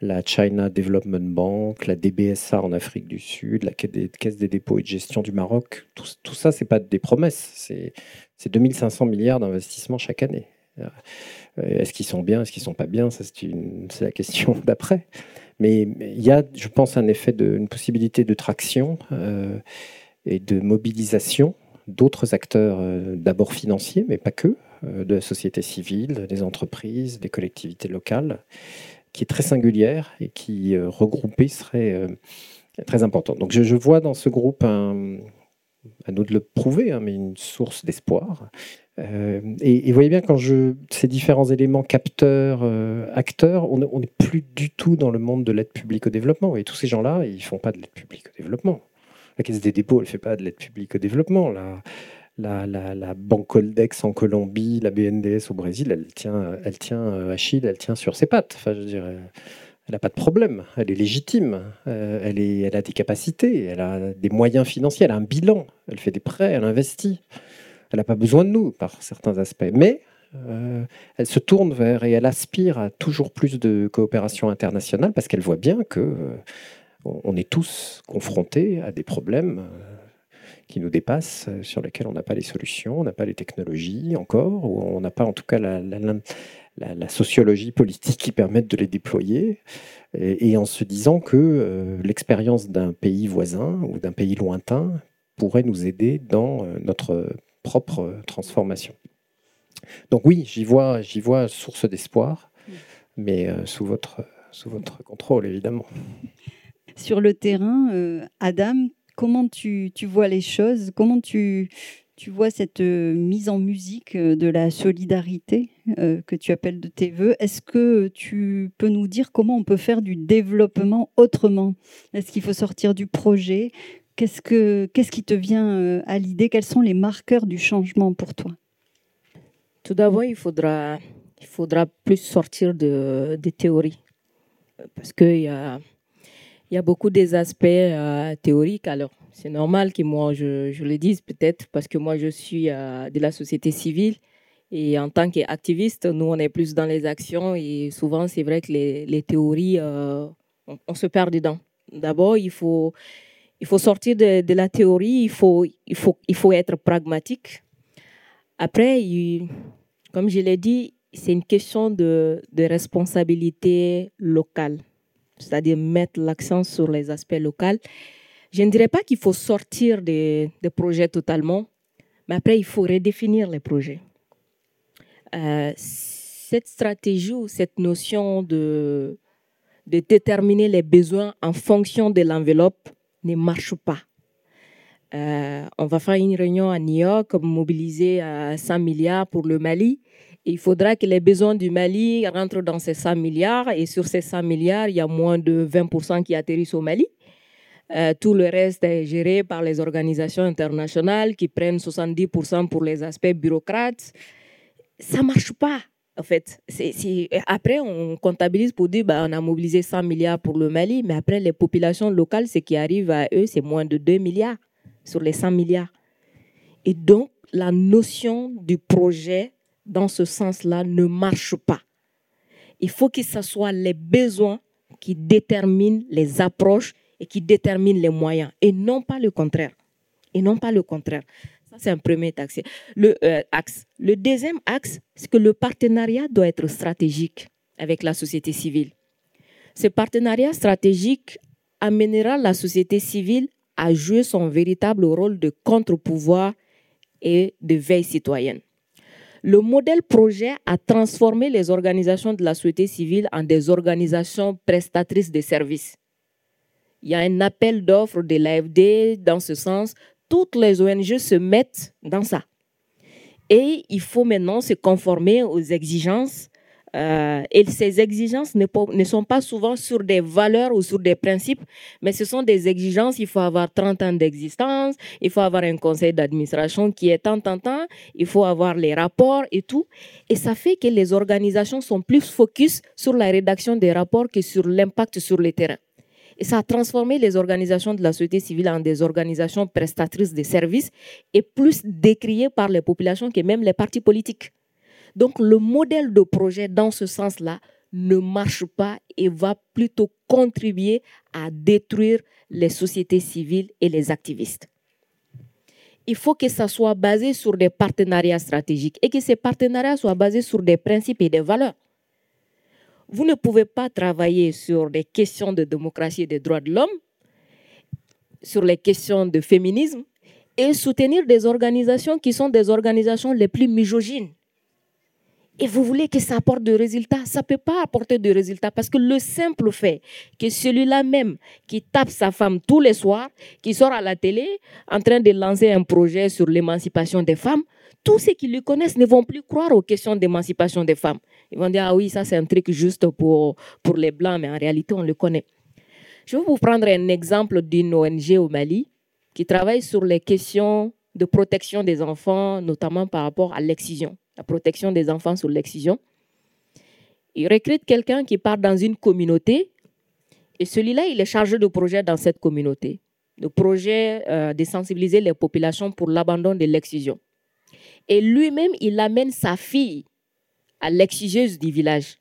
la China Development Bank, la DBSA en Afrique du Sud, la Caisse des dépôts et de gestion du Maroc. Tout, tout ça, c'est pas des promesses, c'est 2500 milliards d'investissements chaque année. Euh, est-ce qu'ils sont bien, est-ce qu'ils sont pas bien Ça, c'est la question d'après. Mais il y a, je pense, un effet de, une possibilité de traction euh, et de mobilisation d'autres acteurs, euh, d'abord financiers, mais pas que, de la société civile, des entreprises, des collectivités locales, qui est très singulière et qui, regroupée, serait très importante. Donc je, je, vois dans ce groupe un, à nous de le prouver, hein, mais une source d'espoir. Euh, et, vous voyez bien, quand je, ces différents éléments capteurs, euh, acteurs, on n'est plus du tout dans le monde de l'aide publique au développement. Et tous ces gens-là, ils ne font pas de l'aide publique au développement. La Caisse des dépôts, elle ne fait pas de l'aide publique au développement. La, la, la, la Banque Coldex en Colombie, la BNDS au Brésil, elle tient, elle tient euh, Achille, elle tient sur ses pattes. Enfin, je dirais elle n'a pas de problème, elle est légitime, euh, elle, a des capacités, elle a des moyens financiers, elle a un bilan, elle fait des prêts, elle investit. Elle n'a pas besoin de nous par certains aspects. Mais euh, elle se tourne vers et elle aspire à toujours plus de coopération internationale parce qu'elle voit bien que euh, on est tous confrontés à des problèmes qui nous dépassent, sur lesquels on n'a pas les solutions, on n'a pas les technologies encore, ou on n'a pas en tout cas la, sociologie politique qui permettent de les déployer, et, en se disant que euh, l'expérience d'un pays voisin ou d'un pays lointain pourrait nous aider dans euh, notre propre transformation. Donc oui, j'y vois, j'y vois source d'espoir, mais euh, sous, votre, sous votre contrôle, évidemment. Sur le terrain, Adam, comment tu, tu vois les choses? Comment tu, tu vois cette euh, mise en musique euh, de la solidarité euh, que tu appelles de tes voeux. Est-ce que tu peux nous dire comment on peut faire du développement autrement? Est-ce qu'il faut sortir du projet? Qu'est-ce, que, qu'est-ce qui te vient à l'idée? Quels sont les marqueurs du changement pour toi? Tout d'abord, il faudra, il faudra plus sortir de, des théories. Parce qu'il y a, il y a beaucoup des aspects théoriques. Alors, c'est normal que moi, je, le dise peut-être parce que moi, je suis euh, de la société civile. Et en tant qu'activiste, nous, on est plus dans les actions. Et souvent, c'est vrai que les, théories, euh, on, se perd dedans. D'abord, il faut, il faut sortir de, la théorie, il faut, il, faut, il faut être pragmatique. Après, comme je l'ai dit, c'est une question de responsabilité locale, c'est-à-dire mettre l'accent sur les aspects locaux. Je ne dirais pas qu'il faut sortir des, projets totalement, mais après, il faut redéfinir les projets. Euh, cette stratégie ou cette notion de, déterminer les besoins en fonction de l'enveloppe ne marche pas. Euh, on va faire une réunion à New York, mobiliser à 100 milliards pour le Mali. Il faudra que les besoins du Mali rentrent dans ces 100 milliards. Et sur ces 100 milliards, il y a moins de 20% qui atterrissent au Mali. Euh, tout le reste est géré par les organisations internationales qui prennent 70% pour les aspects bureaucrates. Ça marche pas, en fait. Après, on comptabilise pour dire bah, on a mobilisé 100 milliards pour le Mali, mais après, les populations locales, ce qui arrive à eux, c'est moins de 2 milliards sur les 100 milliards. Et donc, la notion du projet, dans ce sens-là, ne marche pas. Il faut que ce soit les besoins qui déterminent les approches et qui détermine les moyens et non pas le contraire. Et non pas le contraire. Ça, c'est un premier axe. Le, euh, axe. le deuxième axe, c'est que le partenariat doit être stratégique avec la société civile. Ce partenariat stratégique amènera la société civile à jouer son véritable rôle de contre-pouvoir et de veille citoyenne. Le modèle projet a transformé les organisations de la société civile en des organisations prestatrices de services. Il y a un appel d'offres de l'AFD dans ce sens. Toutes les ONG se mettent dans ça. Et il faut maintenant se conformer aux exigences euh, et ces exigences ne, sont pas souvent sur des valeurs ou sur des principes, mais ce sont des exigences. Il faut avoir 30 ans d'existence, il faut avoir un conseil d'administration qui est tant, tant, tant, il faut avoir les rapports et tout. Et ça fait que les organisations sont plus focus sur la rédaction des rapports que sur l'impact sur le terrain. Et ça a transformé les organisations de la société civile en des organisations prestatrices de services et plus décriées par les populations que même les partis politiques. Donc le modèle de projet dans ce sens-là ne marche pas et va plutôt contribuer à détruire les sociétés civiles et les activistes. Il faut que ça soit basé sur des partenariats stratégiques et que ces partenariats soient basés sur des principes et des valeurs. Vous ne pouvez pas travailler sur des questions de démocratie et des droits de l'homme, sur les questions de féminisme et soutenir des organisations qui sont des organisations les plus misogynes et vous voulez que ça apporte des résultats, ça ne peut pas apporter de résultats parce que le simple fait que celui-là même qui tape sa femme tous les soirs, qui sort à la télé en train de lancer un projet sur l'émancipation des femmes, tous ceux qui le connaissent ne vont plus croire aux questions d'émancipation des femmes. Ils vont dire, ah oui, ça c'est un truc juste pour, pour les Blancs, mais en réalité, on le connaît. Je vais vous prendre un exemple d'une ONG au Mali qui travaille sur les questions de protection des enfants, notamment par rapport à l'excision la protection des enfants sous l'excision. Il recrute quelqu'un qui part dans une communauté et celui-là, il est chargé de projet dans cette communauté, de projet euh, de sensibiliser les populations pour l'abandon de l'excision. Et lui-même, il amène sa fille à l'excigeuse du village.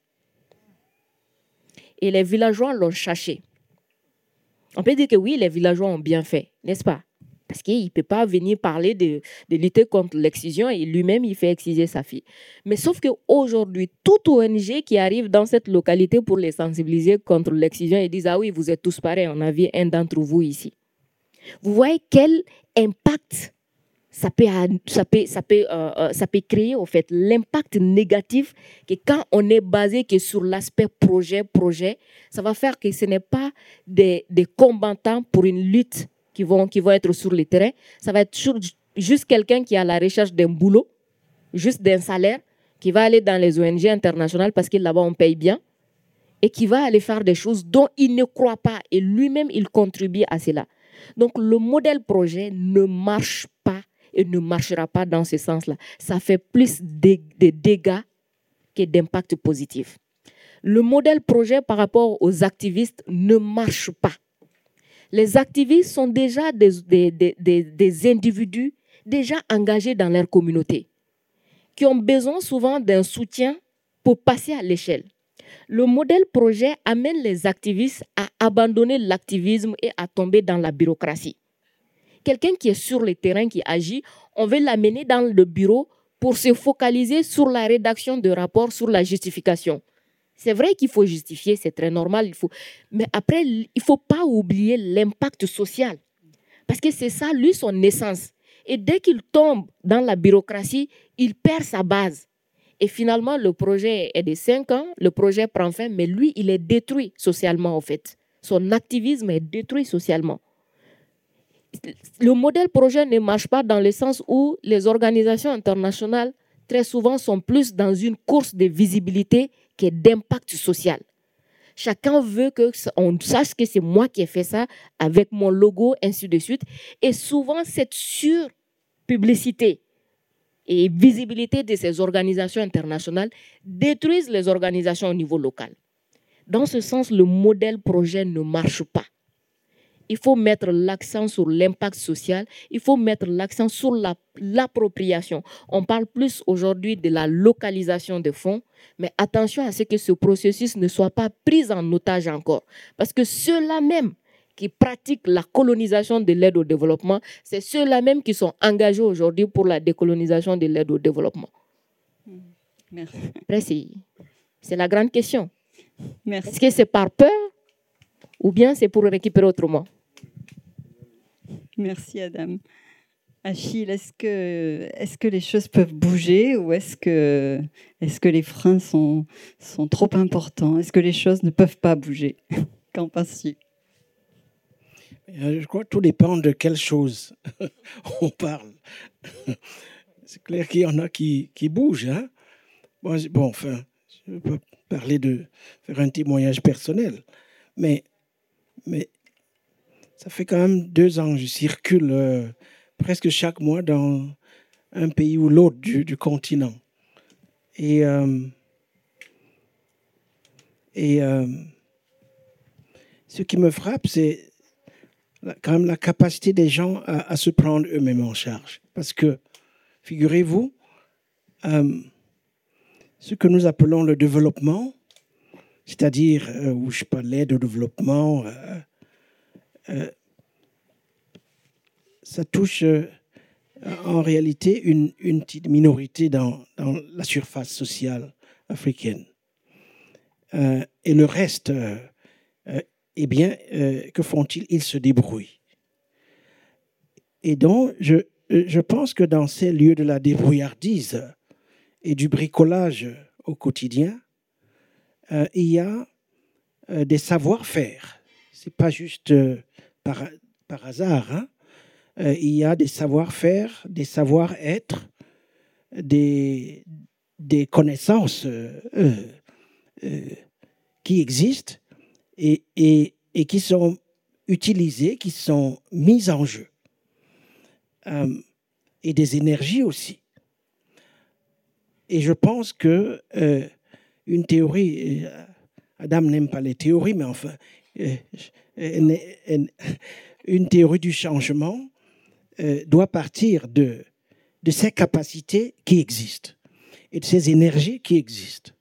Et les villageois l'ont cherché. On peut dire que oui, les villageois ont bien fait, n'est-ce pas? Parce qu'il ne peut pas venir parler de, lutter contre l'excision et lui-même, il fait exciser sa fille. Mais sauf qu'aujourd'hui, toute ONG qui arrive dans cette localité pour les sensibiliser contre l'excision, ils disent Ah oui, vous êtes tous pareils, on a vu un d'entre vous ici. Vous voyez quel impact ça peut, ça peut, ça peut, euh, euh, ça peut créer, au fait, l'impact négatif que quand on est basé que sur l'aspect projet, projet, ça va faire que ce n'est pas des, des combattants pour une lutte qui vont, qui vont être sur le terrain. Ça va être juste quelqu'un qui a la recherche d'un boulot, juste d'un salaire, qui va aller dans les ONG internationales parce que là-bas on paye bien et qui va aller faire des choses dont il ne croit pas et lui-même il contribue à cela. Donc le modèle projet ne marche pas et ne marchera pas dans ce sens-là. Ça fait plus de, de dégâts que d'impact positif. Le modèle projet par rapport aux activistes ne marche pas les activistes sont déjà des, des, individus déjà engagés dans leur communauté, qui ont besoin souvent d'un soutien pour passer à l'échelle. Le modèle projet amène les activistes à abandonner l'activisme et à tomber dans la bureaucratie. Quelqu'un qui est sur le terrain, qui agit, on veut l'amener dans le bureau pour se focaliser sur la rédaction de rapports, sur la justification. C'est vrai qu'il faut justifier, c'est très normal. Il faut... Mais après, il ne faut pas oublier l'impact social. Parce que c'est ça, lui, son essence. Et dès qu'il tombe dans la bureaucratie, il perd sa base. Et finalement, le projet est de 5 ans, le projet prend fin, mais lui, il est détruit socialement, en fait. Son activisme est détruit socialement. Le modèle projet ne marche pas dans le sens où les organisations internationales, très souvent, sont plus dans une course de visibilité qui est d'impact social. Chacun veut que on sache que c'est moi qui ai fait ça avec mon logo, ainsi de suite. Et souvent, cette sur-publicité et visibilité de ces organisations internationales détruisent les organisations au niveau local. Dans ce sens, le modèle projet ne marche pas il faut mettre l'accent sur l'impact social, il faut mettre l'accent sur l'appropriation. On parle plus aujourd'hui de la localisation des fonds, mais attention à ce que ce processus ne soit pas pris en otage encore. Parce que ceux-là même qui pratiquent la colonisation de l'aide au développement, c'est ceux-là même qui sont engagés aujourd'hui pour la décolonisation de l'aide au développement. Merci. c'est la grande question. Est-ce que c'est par peur ou bien c'est pour récupérer autrement? Merci Adam. Achille, est-ce que, les choses peuvent bouger ou est-ce que, les freins sont, trop importants? Est-ce que les choses ne peuvent pas bouger? Qu'en penses-tu? Euh, Je crois que tout dépend de quelle chose on parle. C'est clair qu'il y en a qui, bougent. Hein? Bon, bon, enfin, je peux parler de faire un témoignage personnel, mais ça fait quand même deux ans que je circule. Euh, presque chaque mois dans un pays ou l'autre du, continent. Et, euh, euh, ce qui me frappe, c'est quand même la capacité des gens à, se prendre eux-mêmes en charge. Parce que, figurez-vous, ce que nous appelons le développement, c'est-à-dire, où je parlais de développement, ça touche euh, en réalité une, petite minorité dans, la surface sociale africaine. Euh, et le reste, euh, eh bien, que font-ils? Ils se débrouillent. Et donc, je pense que dans ces lieux de la débrouillardise et du bricolage au quotidien, il y a des savoir-faire. Ce n'est pas juste par, par hasard. Hein? Euh, il y a des savoir-faire, des savoir-être, des, connaissances euh, euh, qui existent et, qui sont utilisées, qui sont mises en jeu. et des énergies aussi. Et je pense que une théorie, Adam n'aime pas les théories, mais enfin, une théorie du changement euh, doit partir de, ces capacités qui existent et de ces énergies qui existent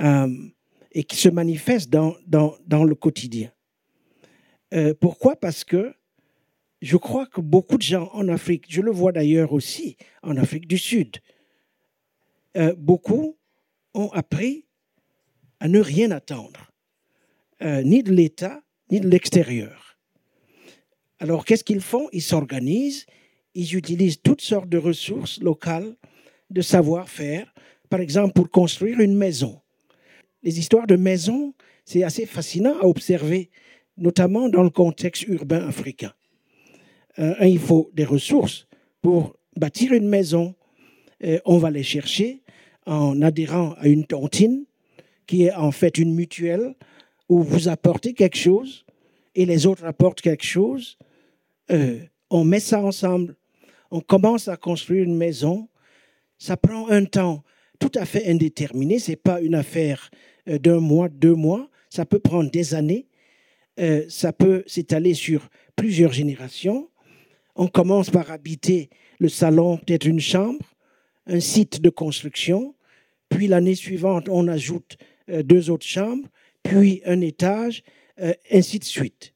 euh, et qui se manifestent dans, le quotidien. Euh, pourquoi? Parce que je crois que beaucoup de gens en Afrique, je le vois d'ailleurs aussi en Afrique du Sud, beaucoup ont appris à ne rien attendre, ni de l'État, ni de l'extérieur. Alors, qu'est-ce qu'ils font? Ils s'organisent, ils utilisent toutes sortes de ressources locales, de savoir-faire, par exemple pour construire une maison. Les histoires de maisons, c'est assez fascinant à observer, notamment dans le contexte urbain africain. Euh, il faut des ressources pour bâtir une maison. Euh, on va les chercher en adhérant à une tontine, qui est en fait une mutuelle où vous apportez quelque chose et les autres apportent quelque chose euh, on met ça ensemble, on commence à construire une maison. Ça prend un temps tout à fait indéterminé. Ce n'est pas une affaire euh, d'un mois, deux mois. Ça peut prendre des années. Euh, ça peut s'étaler sur plusieurs générations. On commence par habiter le salon, peut-être une chambre, un site de construction. Puis l'année suivante, on ajoute deux autres chambres, puis un étage, ainsi de suite.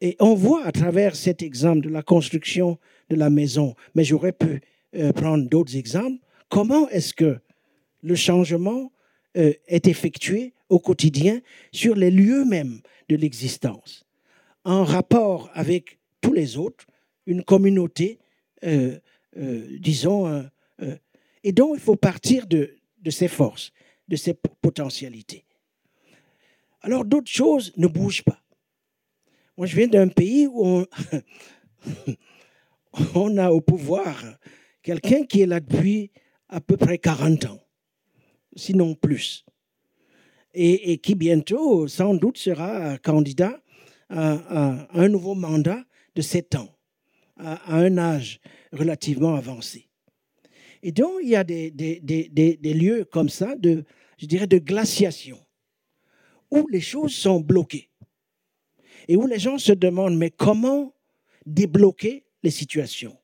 Et on voit à travers cet exemple de la construction de la maison, mais j'aurais pu euh, prendre d'autres exemples, comment est-ce que le changement euh, est effectué au quotidien sur les lieux mêmes de l'existence, en rapport avec tous les autres, une communauté, euh, disons, et donc il faut partir de, de ces forces, de ces potentialités. Alors d'autres choses ne bougent pas. Moi, je viens d'un pays où on, a au pouvoir quelqu'un qui est là depuis à peu près 40 ans, sinon plus, et, qui bientôt, sans doute, sera candidat à, un nouveau mandat de 7 ans, à, un âge relativement avancé. Et donc, il y a des, lieux comme ça, je dirais, de glaciation, où les choses sont bloquées. Et où les gens se demandent, mais comment débloquer les situations?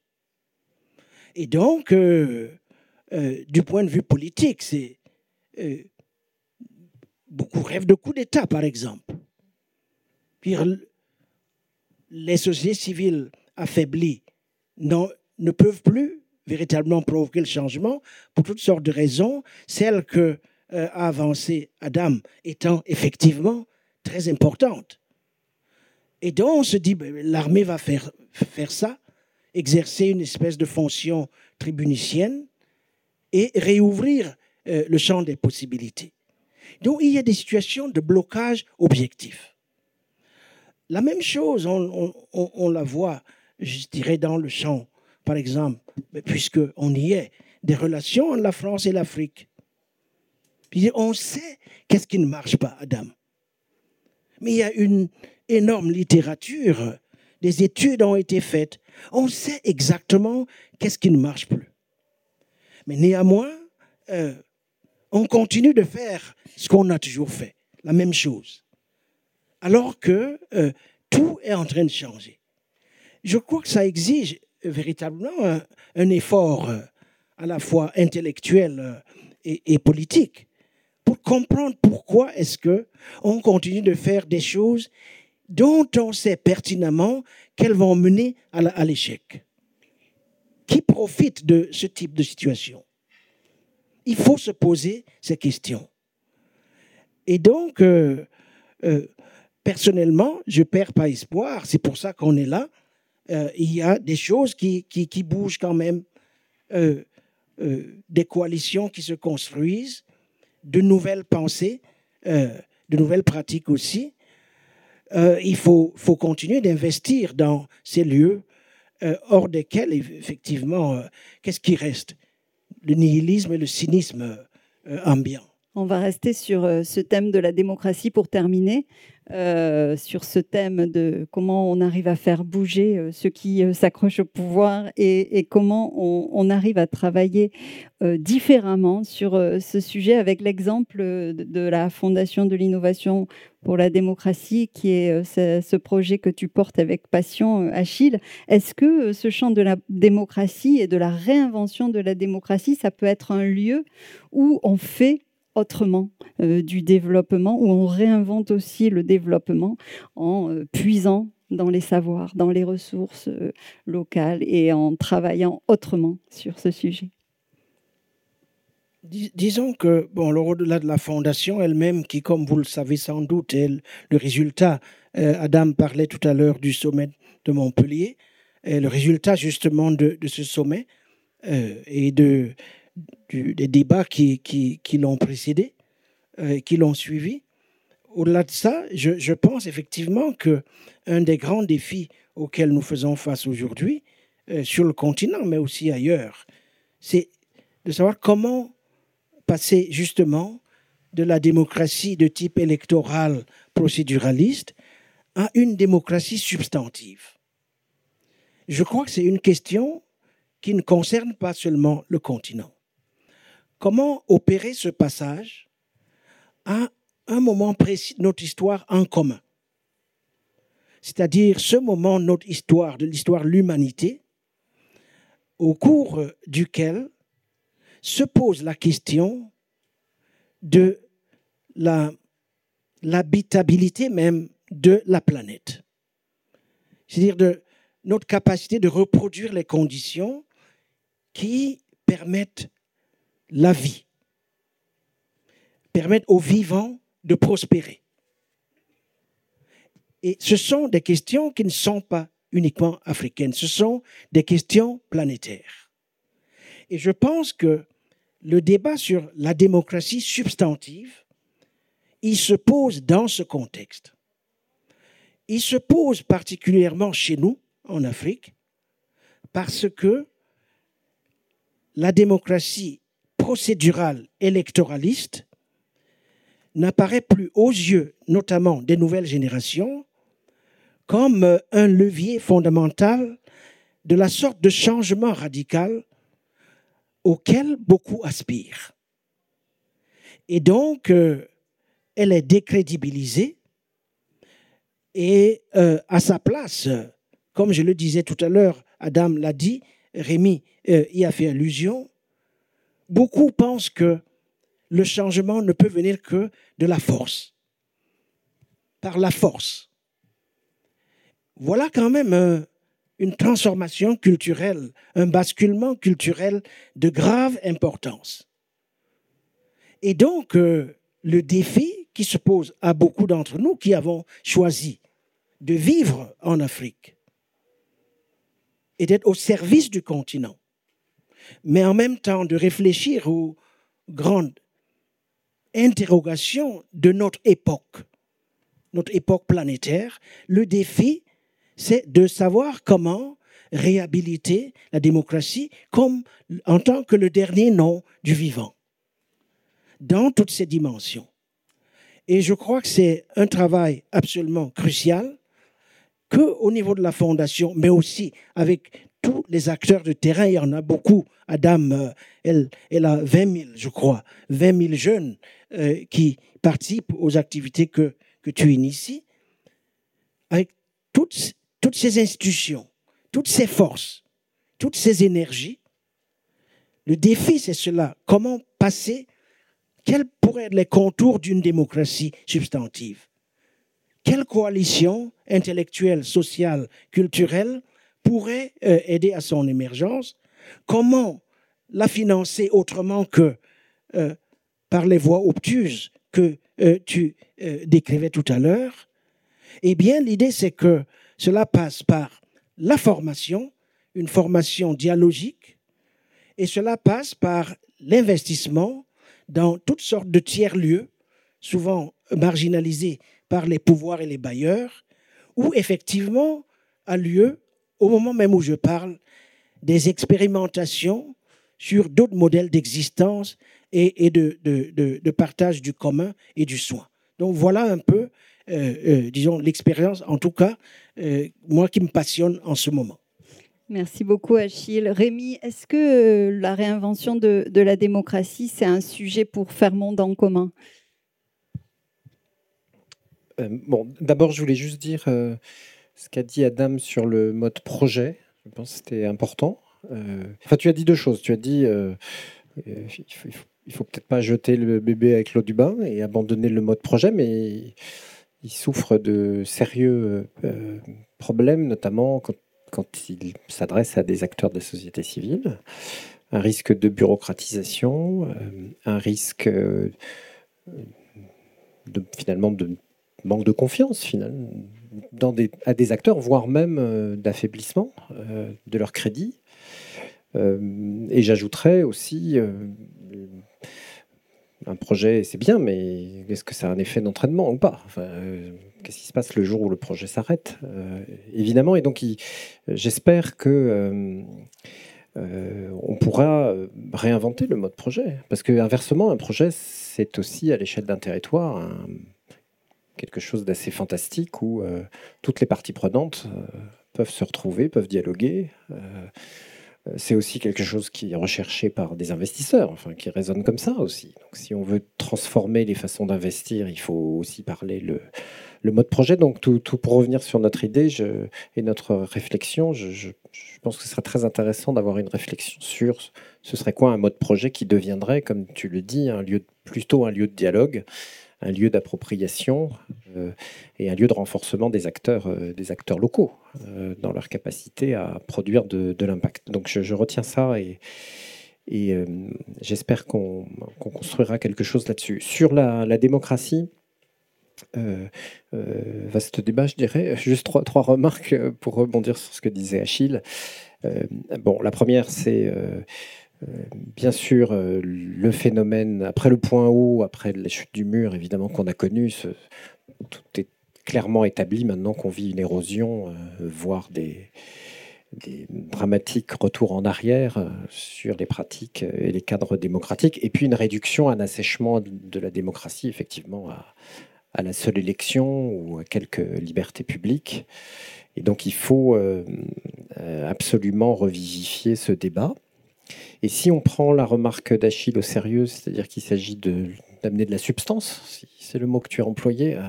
Et donc, euh, euh, du point de vue politique, c'est euh, beaucoup rêvent de coup d'État, par exemple. Puis, les sociétés civiles affaiblies ne peuvent plus véritablement provoquer le changement pour toutes sortes de raisons, celles que a avancé Adam étant effectivement très importante. Et donc on se dit, ben, l'armée va faire, faire ça, exercer une espèce de fonction tribunicienne et réouvrir euh, le champ des possibilités. Donc il y a des situations de blocage objectif. La même chose, on, la voit, je dirais, dans le champ, par exemple, puisqu'on y est, des relations entre la France et l'Afrique. On sait qu'est-ce qui ne marche pas, Adam. Mais il y a une énorme littérature, des études ont été faites. On sait exactement qu'est-ce qui ne marche plus. Mais néanmoins, euh, on continue de faire ce qu'on a toujours fait, la même chose. Alors que euh, tout est en train de changer. Je crois que ça exige véritablement un, effort euh, à la fois intellectuel et politique pour comprendre pourquoi est-ce que on continue de faire des choses dont on sait pertinemment qu'elles vont mener à l'échec. Qui profite de ce type de situation? Il faut se poser ces questions. Et donc, euh, euh, personnellement, je ne perds pas espoir. C'est pour ça qu'on est là. Euh, il y a des choses qui, qui, qui bougent quand même, des coalitions qui se construisent, de nouvelles pensées, de nouvelles pratiques aussi. il faut, faut continuer d'investir dans ces lieux hors desquels, effectivement, qu'est-ce qui reste? Le nihilisme et le cynisme ambiant. On va rester sur euh, ce thème de la démocratie pour terminer, euh, sur ce thème de comment on arrive à faire bouger euh, ceux qui s'accrochent au pouvoir et, comment on, arrive à travailler différemment sur ce sujet avec l'exemple de, la Fondation de l'innovation pour la démocratie, qui est ce, projet que tu portes avec passion, Achille. Est-ce que ce champ de la démocratie et de la réinvention de la démocratie, ça peut être un lieu où on fait autrement euh, du développement, où on réinvente aussi le développement en euh, puisant dans les savoirs, dans les ressources euh, locales et en travaillant autrement sur ce sujet. disons que, bon, au-delà de la fondation elle-même, qui, comme vous le savez sans doute, est le résultat, Adam parlait tout à l'heure du sommet de Montpellier, le résultat justement de ce sommet et de, des débats qui, qui, qui l'ont précédé, euh, qui l'ont suivi. Au-delà de ça, je, je, pense effectivement que un des grands défis auxquels nous faisons face aujourd'hui, euh, sur le continent, mais aussi ailleurs, c'est de savoir comment passer justement de la démocratie de type électoral procéduraliste à une démocratie substantive. Je crois que c'est une question qui ne concerne pas seulement le continent. Comment opérer ce passage à un moment précis de notre histoire en commun C'est-à-dire ce moment de notre histoire, de l'histoire de l'humanité, au cours duquel se pose la question de l'habitabilité même de la planète. C'est-à-dire de notre capacité de reproduire les conditions qui permettent la vie, permettre aux vivants de prospérer. Et ce sont des questions qui ne sont pas uniquement africaines, ce sont des questions planétaires. Et je pense que le débat sur la démocratie substantive, il se pose dans ce contexte. Il se pose particulièrement chez nous, en Afrique, parce que la démocratie procédural électoraliste n'apparaît plus aux yeux, notamment des nouvelles générations, comme un levier fondamental de la sorte de changement radical auquel beaucoup aspirent. Et donc, euh, elle est décrédibilisée et euh, à sa place, comme je le disais tout à l'heure, Adam l'a dit, Rémi euh, y a fait allusion, beaucoup pensent que le changement ne peut venir que de la force, par la force. Voilà quand même une transformation culturelle, un basculement culturel de grave importance. Et donc, euh, le défi qui se pose à beaucoup d'entre nous qui avons choisi de vivre en Afrique et d'être au service du continent, mais en même temps de réfléchir aux grandes interrogations de notre époque, notre époque planétaire. Le défi, c'est de savoir comment réhabiliter la démocratie comme en tant que le dernier nom du vivant, dans toutes ses dimensions. Et je crois que c'est un travail absolument crucial que au niveau de la fondation, mais aussi avec tous les acteurs de terrain. Il y en a beaucoup. Adam, euh, elle, a 20 000, je crois, 20 000 jeunes euh, qui participent aux activités que, que tu inities. Avec toutes, toutes ces institutions, toutes ces forces, toutes ces énergies, le défi, c'est cela. Comment passer Quels pourraient être les contours d'une démocratie substantive? Quelle coalition intellectuelle, sociale, culturelle pourrait euh, aider à son émergence. Comment la financer autrement que euh, par les voies obtuses que euh, tu décrivais tout à l'heure? Eh bien, l'idée, c'est que cela passe par la formation, une formation dialogique, et cela passe par l'investissement dans toutes sortes de tiers-lieux, souvent marginalisés par les pouvoirs et les bailleurs, où effectivement a lieu au moment même où je parle, des expérimentations sur d'autres modèles d'existence et, de, partage du commun et du soin. Donc voilà un peu, euh, euh, disons, l'expérience, en tout cas, euh, moi qui me passionne en ce moment. Merci beaucoup Achille. Rémi, est-ce que la réinvention de, de la démocratie, c'est un sujet pour faire monde en commun? Bon, d'abord, je voulais juste dire ce qu'a dit Adam sur le mode projet. Je pense que c'était important. Euh, enfin, tu as dit deux choses. Tu as dit euh, euh il faut, peut-être pas jeter le bébé avec l'eau du bain et abandonner le mode projet, mais il souffre de sérieux euh, problèmes, notamment quand, il s'adresse à des acteurs de la société civile. Un risque de bureaucratisation, un risque finalement de manque de confiance finalement à des acteurs, voire même euh, d'affaiblissement euh, de leur crédit. Euh, et j'ajouterais aussi un projet, c'est bien, mais est-ce que ça a un effet d'entraînement ou pas? Qu'est-ce qui se passe le jour où le projet s'arrête? Évidemment, et donc j'espère que on pourra réinventer le mode projet, parce que inversement, un projet, c'est aussi à l'échelle d'un territoire quelque chose d'assez fantastique où euh, toutes les parties prenantes euh, peuvent se retrouver, peuvent dialoguer. Euh, c'est aussi quelque chose qui est recherché par des investisseurs, enfin, qui résonne comme ça aussi. Donc, si on veut transformer les façons d'investir, il faut aussi parler le, mode projet. Donc, tout, pour revenir sur notre idée et notre réflexion, je, je, pense que ce serait très intéressant d'avoir une réflexion sur ce serait quoi un mode projet qui deviendrait, comme tu le dis, un lieu, plutôt un lieu de dialogue un lieu d'appropriation euh, et un lieu de renforcement des acteurs, euh, des acteurs locaux euh, dans leur capacité à produire de, l'impact. Donc je, retiens ça et, j'espère qu'on construira quelque chose là-dessus. Sur la, démocratie, vaste débat, je dirais. Juste trois, trois, remarques pour rebondir sur ce que disait Achille. bon, la première, c'est bien sûr, euh, le phénomène, après le point haut, après la chute du mur, évidemment, qu'on a connu, tout est clairement établi maintenant qu'on vit une érosion, euh, voire des, dramatiques retours en arrière sur les pratiques et les cadres démocratiques, et puis une réduction, un assèchement de la démocratie, effectivement, à, la seule élection ou à quelques libertés publiques. Et donc il faut absolument revivifier ce débat. Et si on prend la remarque d'Achille au sérieux, c'est-à-dire qu'il s'agit d'amener de, la substance, c'est le mot que tu as employé, euh,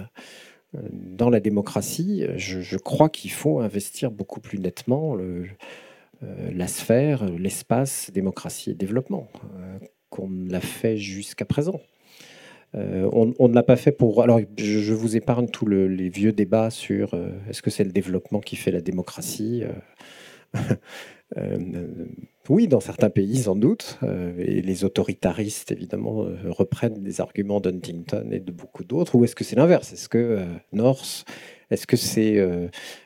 euh, dans la démocratie, je, crois qu'il faut investir beaucoup plus nettement euh, la sphère, l'espace démocratie et développement, qu'on l'a fait jusqu'à présent. on, ne l'a pas fait pour. Alors, je, vous épargne tous les vieux débats sur est-ce que c'est le développement qui fait la démocratie oui, dans certains pays, sans doute. et les autoritaristes, évidemment, reprennent des arguments d'Huntington et de beaucoup d'autres. Ou est-ce que c'est l'inverse? Est-ce que North, est-ce que c'est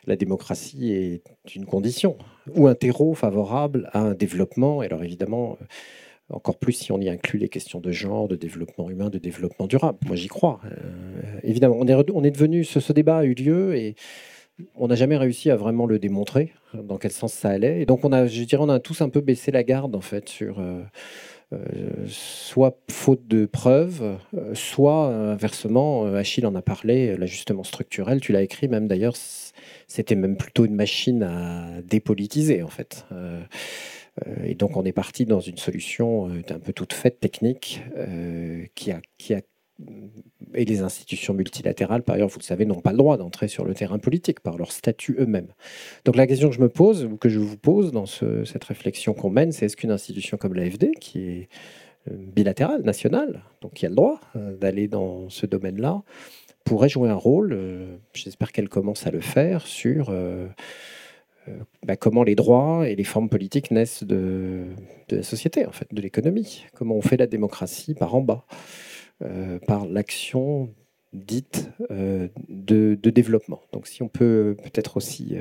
la démocratie est une condition? Ou un terreau favorable à un développement? Et alors, évidemment encore plus si on y inclut les questions de genre, de développement humain, de développement durable. Moi, j'y crois. Euh, évidemment, on est, on est devenu, ce, débat a eu lieu et on n'a jamais réussi à vraiment le démontrer, dans quel sens ça allait. Et donc, on a, je dirais, on a tous un peu baissé la garde, en fait, sur euh, euh, soit faute de preuves, soit inversement, Achille en a parlé, l'ajustement structurel, tu l'as écrit même d'ailleurs, c'était même plutôt une machine à dépolitiser, en fait. Euh, et donc on est parti dans une solution euh, un peu toute faite technique euh, qui a, qui a et les institutions multilatérales, par ailleurs, vous le savez, n'ont pas le droit d'entrer sur le terrain politique par leur statut eux-mêmes. Donc la question que je me pose, ou que je vous pose dans cette réflexion qu'on mène, c'est est-ce qu'une institution comme l'AFD, qui est bilatérale, nationale, donc qui a le droit d'aller dans ce domaine-là, pourrait jouer un rôle, j'espère qu'elle commence à le faire, sur euh, bah, comment les droits et les formes politiques naissent de, la société, en fait, de l'économie? Comment on fait la démocratie par en bas, euh, par l'action dite euh, de, développement. Donc si on peut peut-être aussi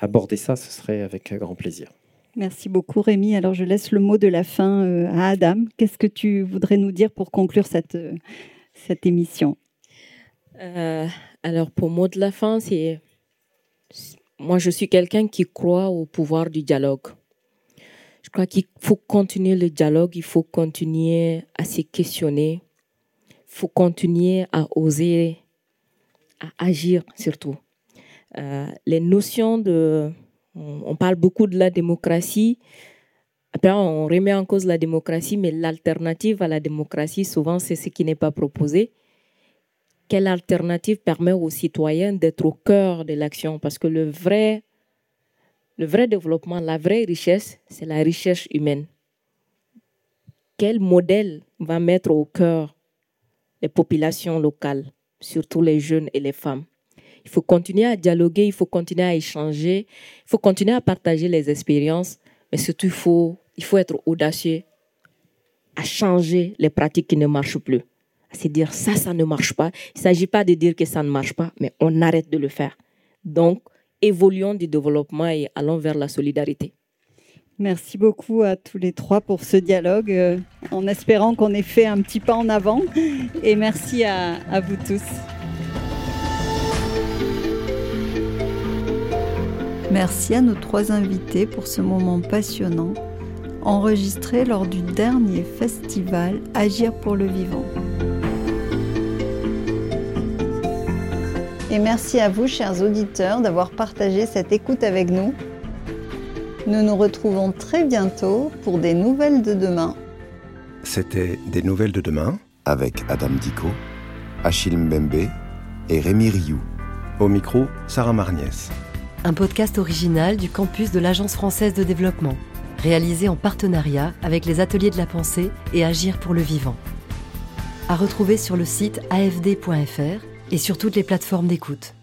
aborder ça, ce serait avec grand plaisir. Merci beaucoup Rémi. Alors je laisse le mot de la fin à Adam. Qu'est-ce que tu voudrais nous dire pour conclure cette, cette émission? Alors pour mot de la fin, c'est moi, je suis quelqu'un qui croit au pouvoir du dialogue. Je crois qu'il faut continuer le dialogue, il faut continuer à se questionner, il faut continuer à oser, à agir surtout. Euh, les notions de... On parle beaucoup de la démocratie, après on remet en cause la démocratie, mais l'alternative à la démocratie, souvent, c'est ce qui n'est pas proposé. Quelle alternative permet aux citoyens d'être au cœur de l'action? Parce que le vrai, le vrai développement, la vraie richesse, c'est la richesse humaine. Quel modèle va mettre au cœur les populations locales, surtout les jeunes et les femmes? Il faut continuer à dialoguer, il faut continuer à échanger, il faut continuer à partager les expériences, mais surtout il faut, il faut être audacieux à changer les pratiques qui ne marchent plus c'est dire ça, ça ne marche pas. Il ne s'agit pas de dire que ça ne marche pas, mais on arrête de le faire. Donc, évoluons du développement et allons vers la solidarité. Merci beaucoup à tous les trois pour ce dialogue, euh, en espérant qu'on ait fait un petit pas en avant. Et merci à, à vous tous. Merci à nos trois invités pour ce moment passionnant, enregistré lors du dernier festival Agir pour le vivant. Et merci à vous, chers auditeurs, d'avoir partagé cette écoute avec nous. Nous nous retrouvons très bientôt pour des nouvelles de demain. C'était Des nouvelles de demain avec Adam Dico, Achille Mbembe et Rémi Rioux. Au micro, Sarah Marniès. Un podcast original du campus de l'Agence française de développement, réalisé en partenariat avec les ateliers de la pensée et Agir pour le vivant. À retrouver sur le site afd.fr et sur toutes les plateformes d'écoute.